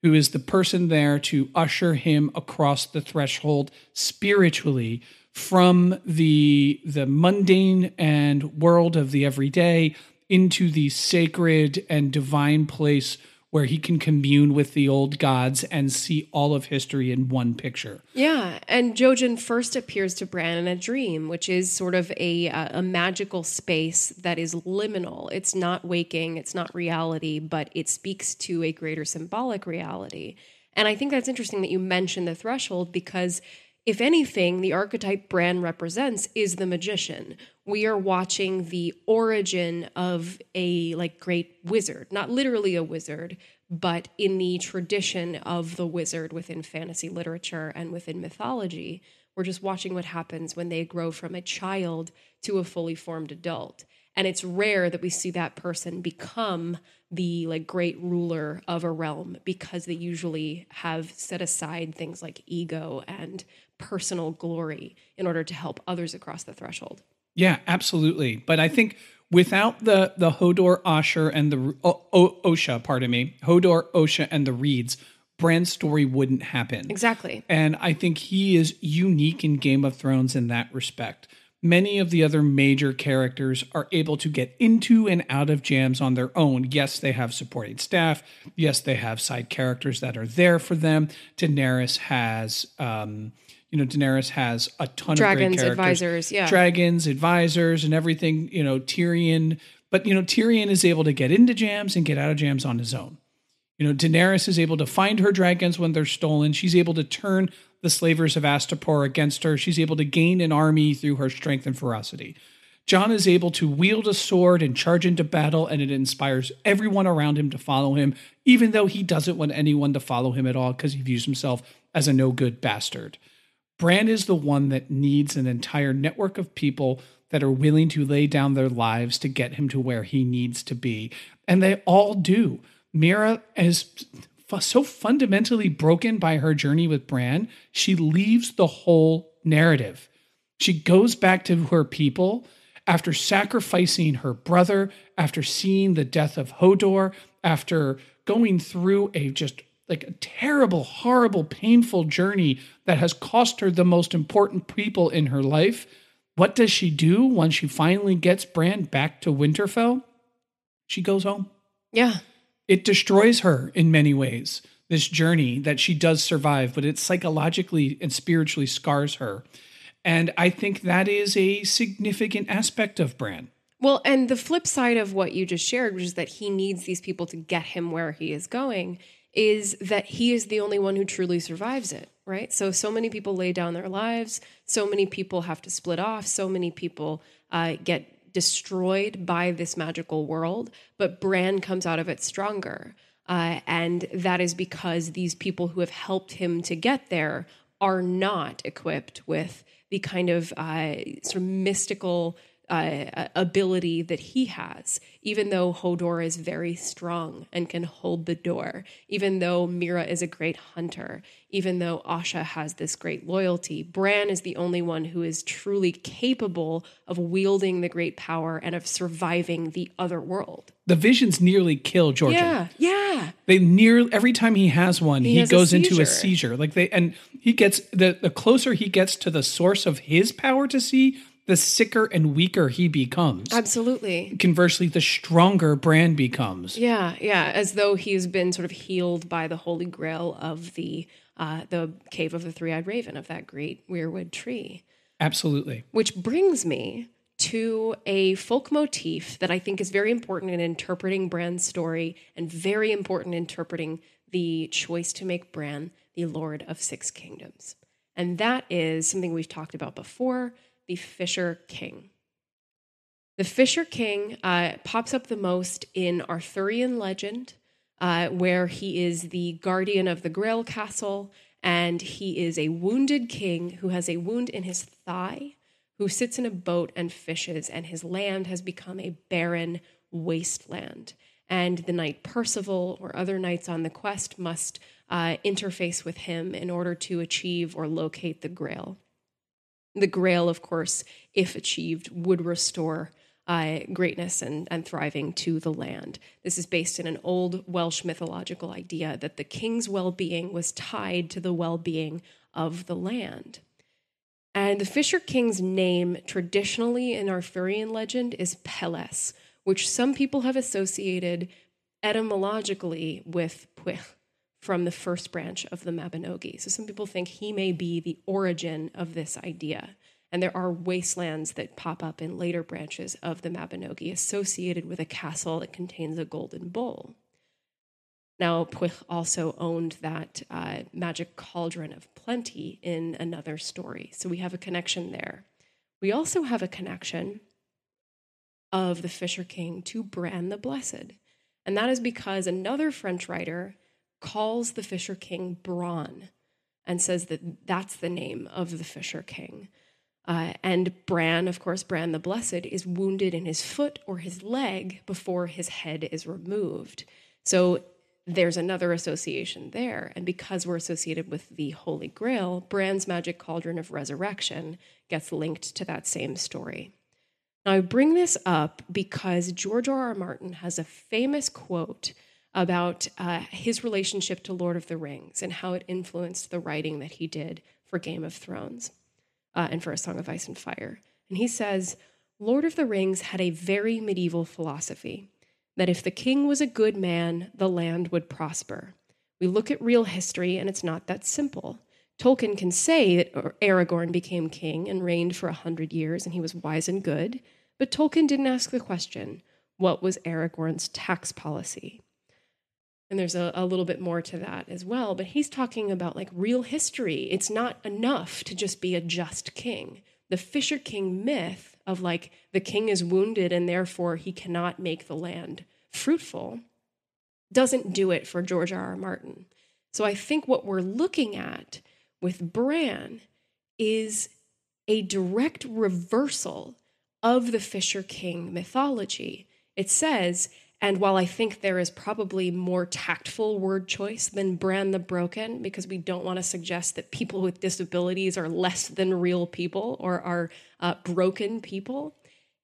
who is the person there to usher him across the threshold spiritually from the the mundane and world of the everyday into the sacred and divine place where he can commune with the old gods and see all of history in one picture. Yeah, and Jojen first appears to Bran in a dream, which is sort of a uh, a magical space that is liminal. It's not waking, it's not reality, but it speaks to a greater symbolic reality. And I think that's interesting that you mentioned the threshold because if anything, the archetype Bran represents is the magician. We are watching the origin of a like great wizard, not literally a wizard, but in the tradition of the wizard within fantasy literature and within mythology. We're just watching what happens when they grow from a child to a fully formed adult. And it's rare mm-hmm. that we see that person become the like great ruler of a realm because they usually have set aside things like ego and personal glory in order to help others across the threshold. Yeah, absolutely. But I think without the the Hodor, Asher, and the o, o, Osha, pardon me, Hodor, Osha, and the Reeds, Bran's story wouldn't happen. Exactly. And I think he is unique in Game of Thrones in that respect. Many of the other major characters are able to get into and out of jams on their own. Yes, they have supporting staff. Yes, they have side characters that are there for them. Daenerys has um, you know Daenerys has a ton dragons, of great advisors, yeah, dragons, advisors, and everything. You know Tyrion, but you know Tyrion is able to get into jams and get out of jams on his own. You know Daenerys is able to find her dragons when they're stolen. She's able to turn the slavers of Astapor against her. She's able to gain an army through her strength and ferocity. Jon is able to wield a sword and charge into battle, and it inspires everyone around him to follow him, even though he doesn't want anyone to follow him at all because he views himself as a no good bastard. Bran is the one that needs an entire network of people that are willing to lay down their lives to get him to where he needs to be. And they all do. Meera is so fundamentally broken by her journey with Bran, she leaves the whole narrative. She goes back to her people after sacrificing her brother, after seeing the death of Hodor, after going through a just like a terrible, horrible, painful journey that has cost her the most important people in her life. What does she do when she finally gets Bran back to Winterfell? She goes home. Yeah. It destroys her in many ways, this journey that she does survive, but it psychologically and spiritually scars her. And I think that is a significant aspect of Bran. Well, and the flip side of what you just shared, which is that he needs these people to get him where he is going, is that he is the only one who truly survives it, right? So, so many people lay down their lives, so many people have to split off, so many people uh, get destroyed by this magical world, but Bran comes out of it stronger. Uh, and that is because these people who have helped him to get there are not equipped with the kind of uh, sort of mystical uh, ability that he has, even though Hodor is very strong and can hold the door, even though Meera is a great hunter, even though Asha has this great loyalty. Bran is the only one who is truly capable of wielding the great power and of surviving the other world. The visions nearly kill Jojen. Yeah, yeah. They near every time he has one, he, he has goes a into a seizure. Like they and he gets the the closer he gets to the source of his power to see, the sicker and weaker he becomes. Absolutely. Conversely, the stronger Bran becomes. Yeah, yeah, as though he's been sort of healed by the holy grail of the uh, the cave of the three-eyed raven of that great weirwood tree. Absolutely. Which brings me to a folk motif that I think is very important in interpreting Bran's story and very important in interpreting the choice to make Bran the Lord of Six Kingdoms. And that is something we've talked about before the Fisher King. The Fisher King uh, pops up the most in Arthurian legend, uh, where he is the guardian of the Grail Castle, and he is a wounded king who has a wound in his thigh, who sits in a boat and fishes, and his land has become a barren wasteland. And the knight Percival or other knights on the quest must uh, interface with him in order to achieve or locate the Grail. The Grail, of course, if achieved, would restore uh, greatness and, and thriving to the land. This is based in an old Welsh mythological idea that the king's well being was tied to the well being of the land. And the Fisher King's name, traditionally in Arthurian legend, is Pelles, which some people have associated etymologically with Pwyll, from the first branch of the Mabinogi. So some people think he may be the origin of this idea. And there are wastelands that pop up in later branches of the Mabinogi associated with a castle that contains a golden bowl. Now, Pwyll also owned that uh, magic cauldron of plenty in another story. So we have a connection there. We also have a connection of the Fisher King to Bran the Blessed. And that is because another French writer calls the Fisher King Bran and says that that's the name of the Fisher King. Uh, and Bran, of course, Bran the Blessed, is wounded in his foot or his leg before his head is removed. So there's another association there. And because we're associated with the Holy Grail, Bran's magic cauldron of resurrection gets linked to that same story. Now, I bring this up because George R. R. Martin has a famous quote about uh, his relationship to Lord of the Rings and how it influenced the writing that he did for Game of Thrones uh, and for A Song of Ice and Fire. And he says, Lord of the Rings had a very medieval philosophy that if the king was a good man, the land would prosper. We look at real history, and it's not that simple. Tolkien can say that Aragorn became king and reigned for a hundred years, and he was wise and good, but Tolkien didn't ask the question what was Aragorn's tax policy? And there's a, a, little bit more to that as well, but he's talking about like real history. It's not enough to just be a just king. The Fisher King myth of like the king is wounded and therefore he cannot make the land fruitful doesn't do it for George R. R. Martin. So I think what we're looking at with Bran is a direct reversal of the Fisher King mythology. It says, and while I think there is probably more tactful word choice than Bran the Broken, because we don't want to suggest that people with disabilities are less than real people or are uh, broken people,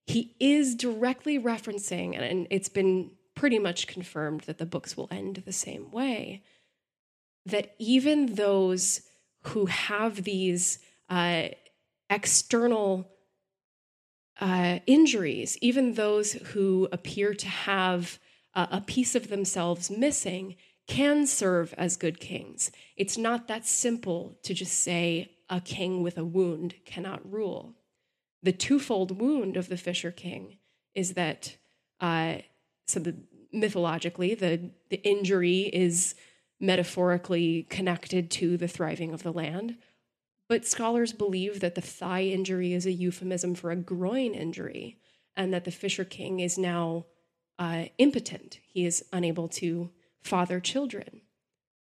he is directly referencing, and it's been pretty much confirmed that the books will end the same way, that even those who have these uh, external uh, injuries, even those who appear to have uh, a piece of themselves missing, can serve as good kings. It's not that simple to just say a king with a wound cannot rule. The twofold wound of the Fisher King is that, uh, so the, mythologically, the, the injury is metaphorically connected to the thriving of the land, but scholars believe that the thigh injury is a euphemism for a groin injury, and that the Fisher King is now uh, impotent. He is unable to father children.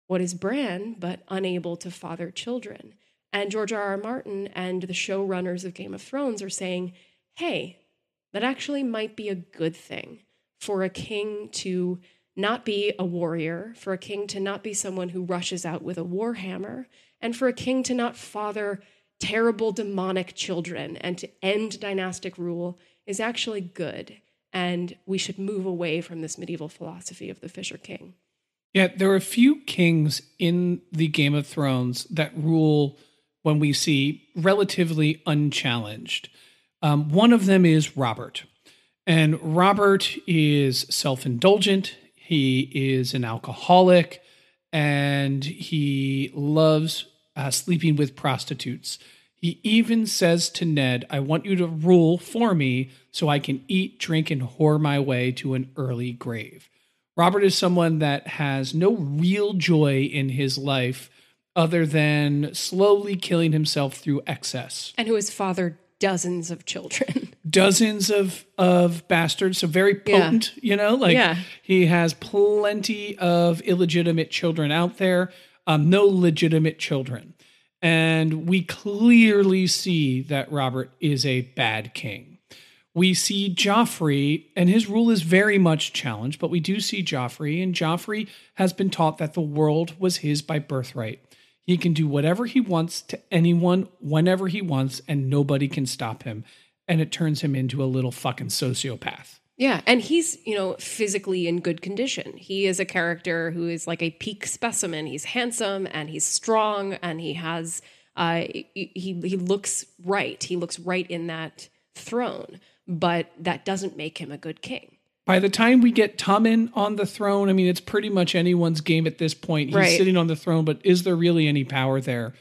What is Bran but unable to father children? And George R. R. Martin and the showrunners of Game of Thrones are saying, hey, that actually might be a good thing for a king to not be a warrior, for a king to not be someone who rushes out with a warhammer, and for a king to not father terrible demonic children and to end dynastic rule is actually good. And we should move away from this medieval philosophy of the Fisher King. Yeah, there are a few kings in the Game of Thrones that rule when we see relatively unchallenged. Um, one of them is Robert. And Robert is self indulgent, he is an alcoholic, and he loves uh, sleeping with prostitutes. He even says to Ned, I want you to rule for me so I can eat, drink, and whore my way to an early grave. Robert is someone that has no real joy in his life other than slowly killing himself through excess. And who has fathered dozens of children. Dozens of of bastards, so very potent, yeah. you know, like yeah. he has plenty of illegitimate children out there um, no legitimate children. And we clearly see that Robert is a bad king. We see Joffrey, and his rule is very much challenged, but we do see Joffrey, and Joffrey has been taught that the world was his by birthright. He can do whatever he wants to anyone whenever he wants, and nobody can stop him. And it turns him into a little fucking sociopath. Yeah, and he's, you know, physically in good condition. He is a character who is like a peak specimen. He's handsome and he's strong and he has uh he he looks right. He looks right in that throne, but that doesn't make him a good king. By the time we get Tommen on the throne, I mean it's pretty much anyone's game at this point. He's right. sitting on the throne, but is there really any power there?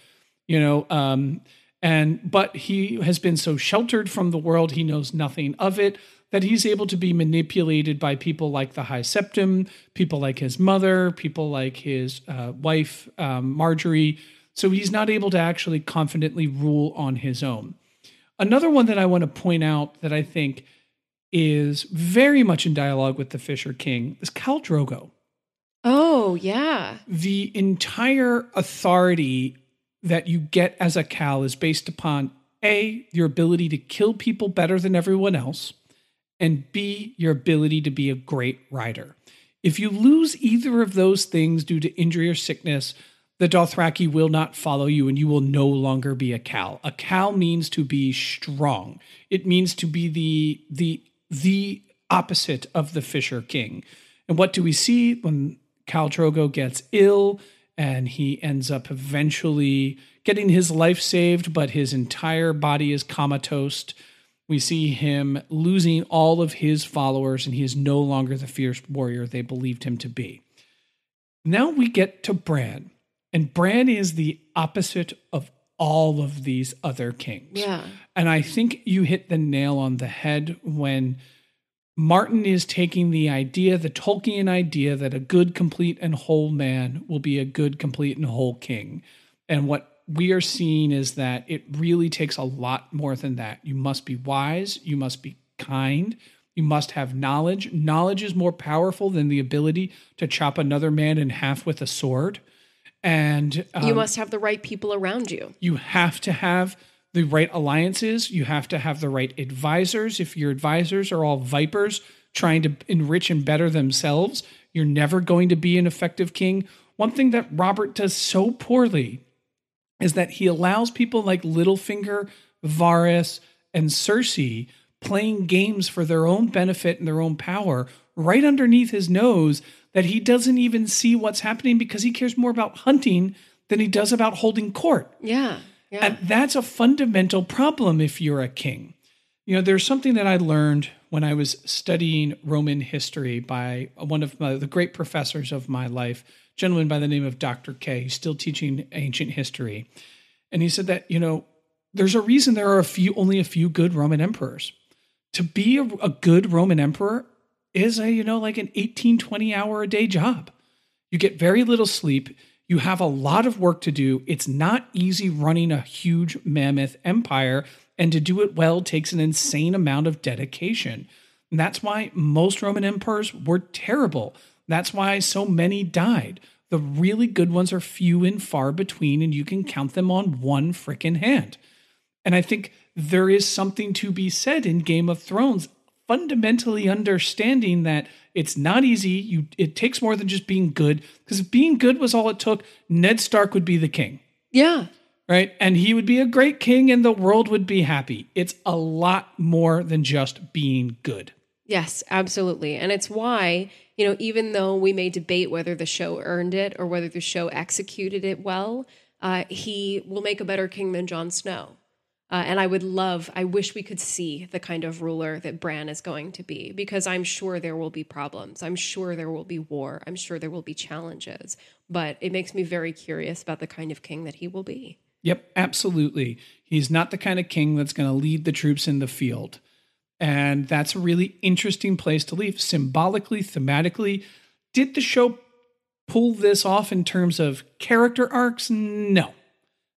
You know, um And but he has been so sheltered from the world, he knows nothing of it, that he's able to be manipulated by people like the High Septon, people like his mother, people like his uh, wife, um, Margaery. So he's not able to actually confidently rule on his own. Another one that I want to point out that I think is very much in dialogue with the Fisher King is Khal Drogo. Oh, yeah. The entire authority that you get as a Khal is based upon A, your ability to kill people better than everyone else, and B, your ability to be a great rider. If you lose either of those things due to injury or sickness, the Dothraki will not follow you and you will no longer be a Khal. A Khal means to be strong. It means to be the the the opposite of the Fisher King. And what do we see when Khal Drogo gets ill and he ends up eventually getting his life saved, but his entire body is comatose? We see him losing all of his followers, and he is no longer the fierce warrior they believed him to be. Now we get to Bran, and Bran is the opposite of all of these other kings. Yeah. And I think you hit the nail on the head when Martin is taking the idea, the Tolkien idea, that a good, complete, and whole man will be a good, complete, and whole king. And what we are seeing is that it really takes a lot more than that. You must be wise, you must be kind, you must have knowledge. Knowledge is more powerful than the ability to chop another man in half with a sword. And um, you must have the right people around you. You have to have the right alliances. You have to have the right advisors. If your advisors are all vipers trying to enrich and better themselves, you're never going to be an effective king. One thing that Robert does so poorly is that he allows people like Littlefinger, Varys, and Cersei playing games for their own benefit and their own power right underneath his nose that he doesn't even see what's happening because he cares more about hunting than he does about holding court. Yeah. Yeah. And that's a fundamental problem if you're a king. You know, there's something that I learned when I was studying Roman history by one of my, the great professors of my life, gentleman by the name of Dr. K. He's still teaching ancient history. And he said that, you know, there's a reason there are a few only a few good Roman emperors. To be a, a good Roman emperor is a, you know, like an 18, 20 hour a day job. You get very little sleep. You have a lot of work to do. It's not easy running a huge mammoth empire, and to do it well takes an insane amount of dedication. And that's why most Roman emperors were terrible. That's why so many died. The really good ones are few and far between, and you can count them on one freaking hand. And I think there is something to be said in Game of Thrones, fundamentally understanding that it's not easy. You it takes more than just being good. Because if being good was all it took, Ned Stark would be the king. Yeah. Right. And he would be a great king and the world would be happy. It's a lot more than just being good. Yes, absolutely. And it's why, you know, even though we may debate whether the show earned it or whether the show executed it well, uh, he will make a better king than Jon Snow. Uh, and I would love, I wish we could see the kind of ruler that Bran is going to be, because I'm sure there will be problems. I'm sure there will be war. I'm sure there will be challenges. But it makes me very curious about the kind of king that he will be. Yep, absolutely. He's not the kind of king that's going to lead the troops in the field. And that's a really interesting place to leave. Symbolically, thematically, did the show pull this off in terms of character arcs? No.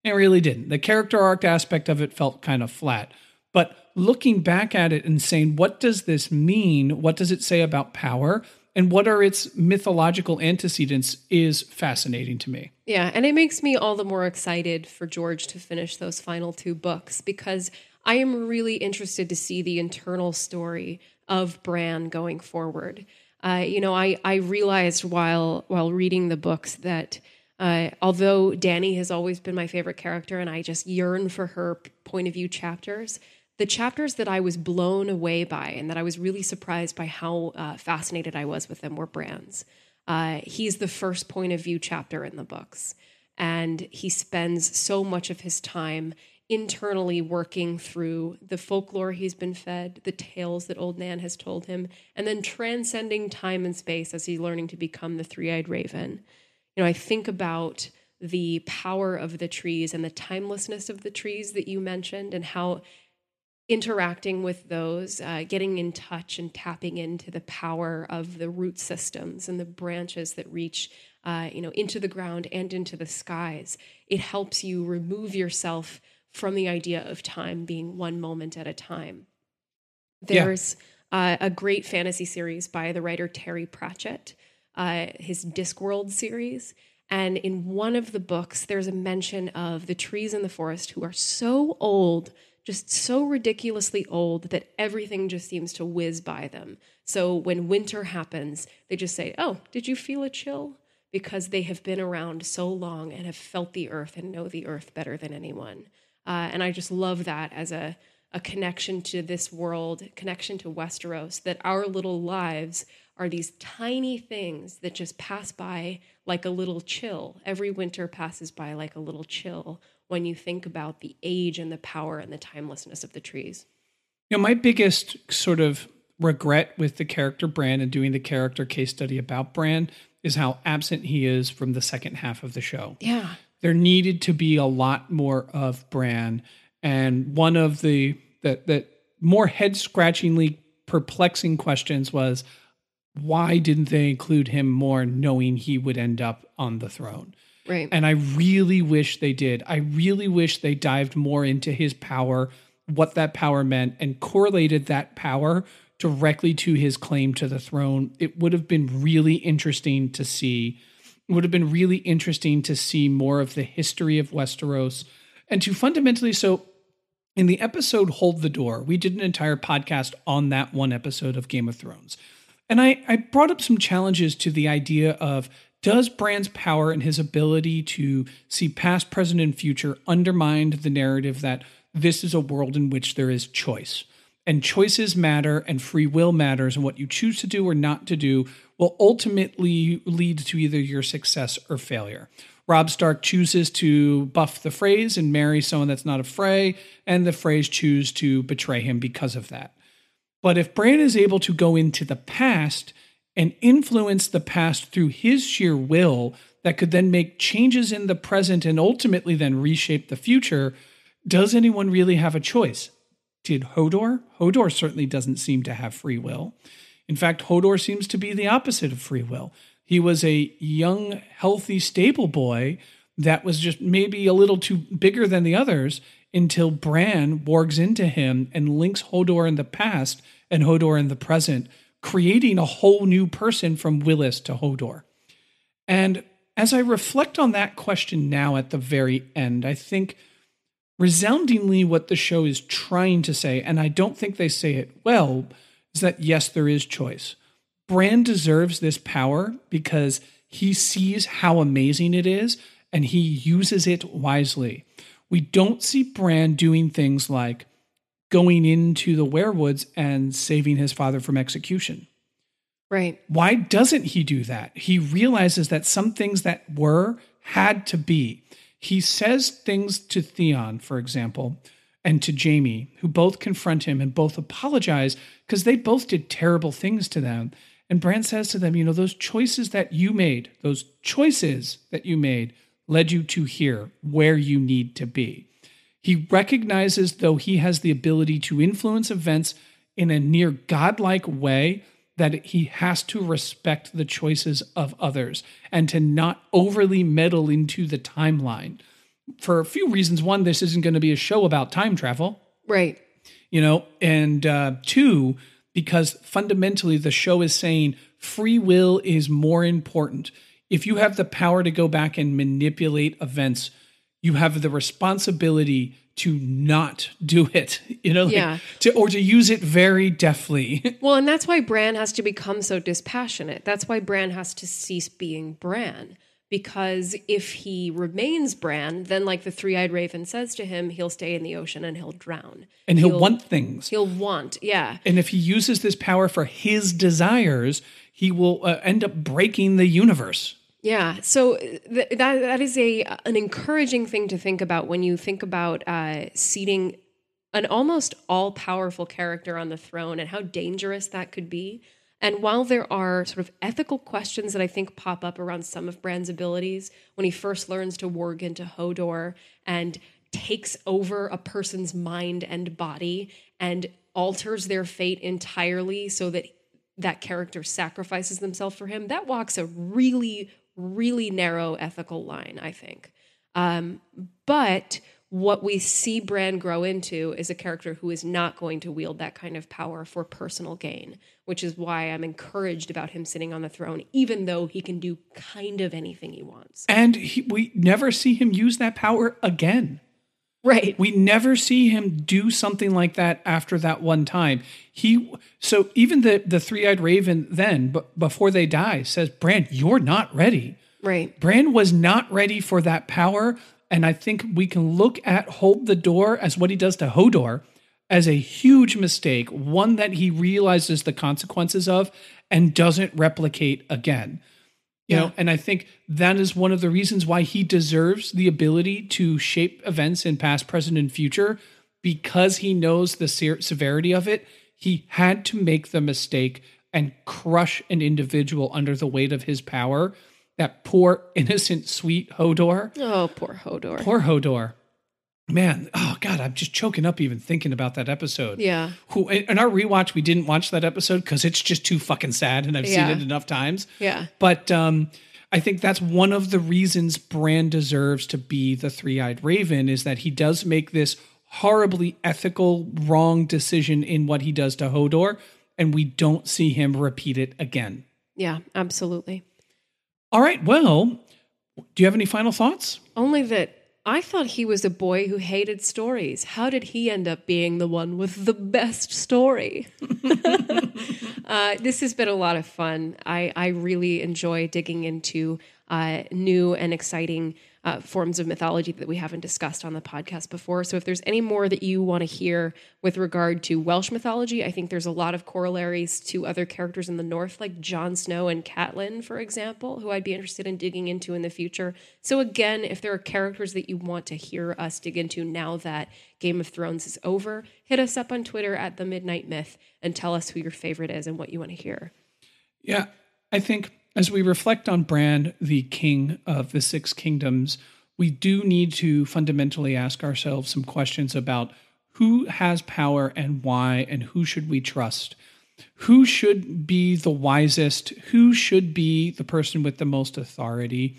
It really didn't. The character arc aspect of it felt kind of flat. But looking back at it and saying, what does this mean? What does it say about power? And what are its mythological antecedents is fascinating to me. Yeah, and it makes me all the more excited for George to finish those final two books because I am really interested to see the internal story of Bran going forward. Uh, you know, I, I realized while while reading the books that uh, although Dany has always been my favorite character and I just yearn for her point of view chapters, the chapters that I was blown away by and that I was really surprised by how uh, fascinated I was with them were Bran's. Uh, he's the first point of view chapter in the books, and he spends so much of his time internally working through the folklore he's been fed, the tales that Old Nan has told him, and then transcending time and space as he's learning to become the three eyed raven. You know, I think about the power of the trees and the timelessness of the trees that you mentioned, and how interacting with those, uh, getting in touch and tapping into the power of the root systems and the branches that reach, uh, you know, into the ground and into the skies. It helps you remove yourself from the idea of time being one moment at a time. There's yeah. uh, a great fantasy series by the writer Terry Pratchett, uh, his Discworld series. And in one of the books, there's a mention of the trees in the forest who are so old just so ridiculously old that everything just seems to whiz by them. So when winter happens, they just say, Oh, did you feel a chill? Because they have been around so long and have felt the earth and know the earth better than anyone. Uh, and I just love that as a, a connection to this world, connection to Westeros, that our little lives are these tiny things that just pass by like a little chill. Every winter passes by like a little chill when you think about the age and the power and the timelessness of the trees. You know, my biggest sort of regret with the character Bran and doing the character case study about Bran is how absent he is from the second half of the show. Yeah. There needed to be a lot more of Bran. And one of the that that more head scratchingly perplexing questions was why didn't they include him more knowing he would end up on the throne? Right. And I really wish they did. I really wish they dived more into his power, what that power meant, and correlated that power directly to his claim to the throne. It would have been really interesting to see. It would have been really interesting to see more of the history of Westeros and to fundamentally so in the episode Hold the Door, we did an entire podcast on that one episode of Game of Thrones. And I, I brought up some challenges to the idea of does Bran's power and his ability to see past, present, and future undermine the narrative that this is a world in which there is choice? And choices matter, and free will matters, and what you choose to do or not to do will ultimately lead to either your success or failure. Robb Stark chooses to buff the Freys and marry someone that's not a Frey, and the Freys choose to betray him because of that. But if Bran is able to go into the past and influence the past through his sheer will that could then make changes in the present and ultimately then reshape the future, does anyone really have a choice? Did Hodor? Hodor certainly doesn't seem to have free will. In fact, Hodor seems to be the opposite of free will. He was a young, healthy stable boy that was just maybe a little too bigger than the others until Bran wargs into him and links Hodor in the past and Hodor in the present creating a whole new person from Wylis to Hodor. And as I reflect on that question now at the very end, I think resoundingly what the show is trying to say, and I don't think they say it well, is that yes, there is choice. Bran deserves this power because he sees how amazing it is and he uses it wisely. We don't see Bran doing things like going into the weirwoods and saving his father from execution. Right. Why doesn't he do that? He realizes that some things that were had to be. He says things to Theon, for example, and to Jaime, who both confront him and both apologize because they both did terrible things to them. And Bran says to them, you know, those choices that you made, those choices that you made led you to here, where you need to be. He recognizes, though he has the ability to influence events in a near godlike way, that he has to respect the choices of others and to not overly meddle into the timeline. For a few reasons. One, this isn't going to be a show about time travel. Right. You know, and uh, two, because fundamentally the show is saying free will is more important. If you have the power to go back and manipulate events, you have the responsibility to not do it, you know, like yeah. to or to use it very deftly. well, and that's why Bran has to become so dispassionate. That's why Bran has to cease being Bran. Because if he remains Bran, then like the three-eyed raven says to him, he'll stay in the ocean and he'll drown. And he'll, he'll want things. He'll want, yeah. And if he uses this power for his desires, he will uh, end up breaking the universe. Yeah, so th- that that is a an encouraging thing to think about when you think about uh, seating an almost all powerful character on the throne and how dangerous that could be. And while there are sort of ethical questions that I think pop up around some of Bran's abilities, when he first learns to warg into Hodor and takes over a person's mind and body and alters their fate entirely so that that character sacrifices themselves for him, that walks a really, really narrow ethical line, I think. Um, but what we see Bran grow into is a character who is not going to wield that kind of power for personal gain, which is why I'm encouraged about him sitting on the throne, even though he can do kind of anything he wants. And he, we never see him use that power again. Right. We never see him do something like that after that one time. He so even the the three-eyed raven then but before they die says, "Bran, you're not ready." Right. Bran was not ready for that power, and I think we can look at Hold the Door as what he does to Hodor as a huge mistake, one that he realizes the consequences of and doesn't replicate again. You Yeah. know, and I think that is one of the reasons why he deserves the ability to shape events in past, present, and future because he knows the se- severity of it. He had to make the mistake and crush an individual under the weight of his power. That poor, innocent, sweet Hodor. Oh, poor Hodor. Poor Hodor. Man, oh God, I'm just choking up even thinking about that episode. yeah. Who in our rewatch, we didn't watch that episode because it's just too fucking sad, and I've Yeah. seen it enough times. Yeah. But um, I think that's one of the reasons Bran deserves to be the three eyed raven is that he does make this horribly ethical, wrong decision in what he does to Hodor, and we don't see him repeat it again. Yeah, absolutely. All right, well, do you have any final thoughts? Only that I thought he was a boy who hated stories. How did he end up being the one with the best story? uh, this has been a lot of fun. I, I really enjoy digging into uh, new and exciting uh, forms of mythology that we haven't discussed on the podcast before. So, if there's any more that you want to hear with regard to Welsh mythology, I think there's a lot of corollaries to other characters in the North, like Jon Snow and Catelyn, for example, who I'd be interested in digging into in the future. So, again, if there are characters that you want to hear us dig into now that Game of Thrones is over, hit us up on Twitter at the Midnight Myth and tell us who your favorite is and what you want to hear. Yeah, I think as we reflect on Bran, the king of the six kingdoms, we do need to fundamentally ask ourselves some questions about who has power and why, and who should we trust? Who should be the wisest? Who should be the person with the most authority?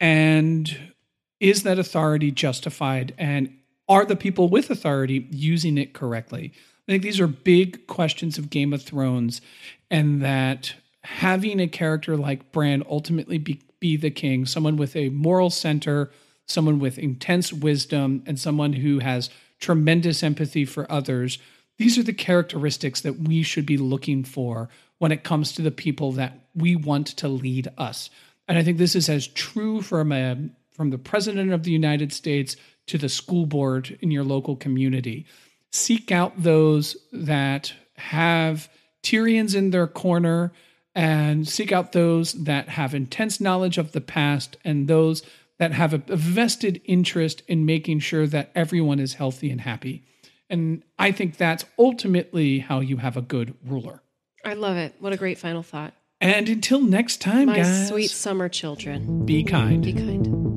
And is that authority justified? And are the people with authority using it correctly? I think these are big questions of Game of Thrones, and that having a character like Bran ultimately be, be the king, someone with a moral center, someone with intense wisdom, and someone who has tremendous empathy for others, these are the characteristics that we should be looking for when it comes to the people that we want to lead us. And I think this is as true from a from the president of the United States to the school board in your local community. Seek out those that have Tyrions in their corner and seek out those that have intense knowledge of the past and those that have a, vested interest in making sure that everyone is healthy and happy. And I think that's ultimately how you have a good ruler. I love it. What a great final thought. And until next time, My guys, sweet summer children, be kind. be kind.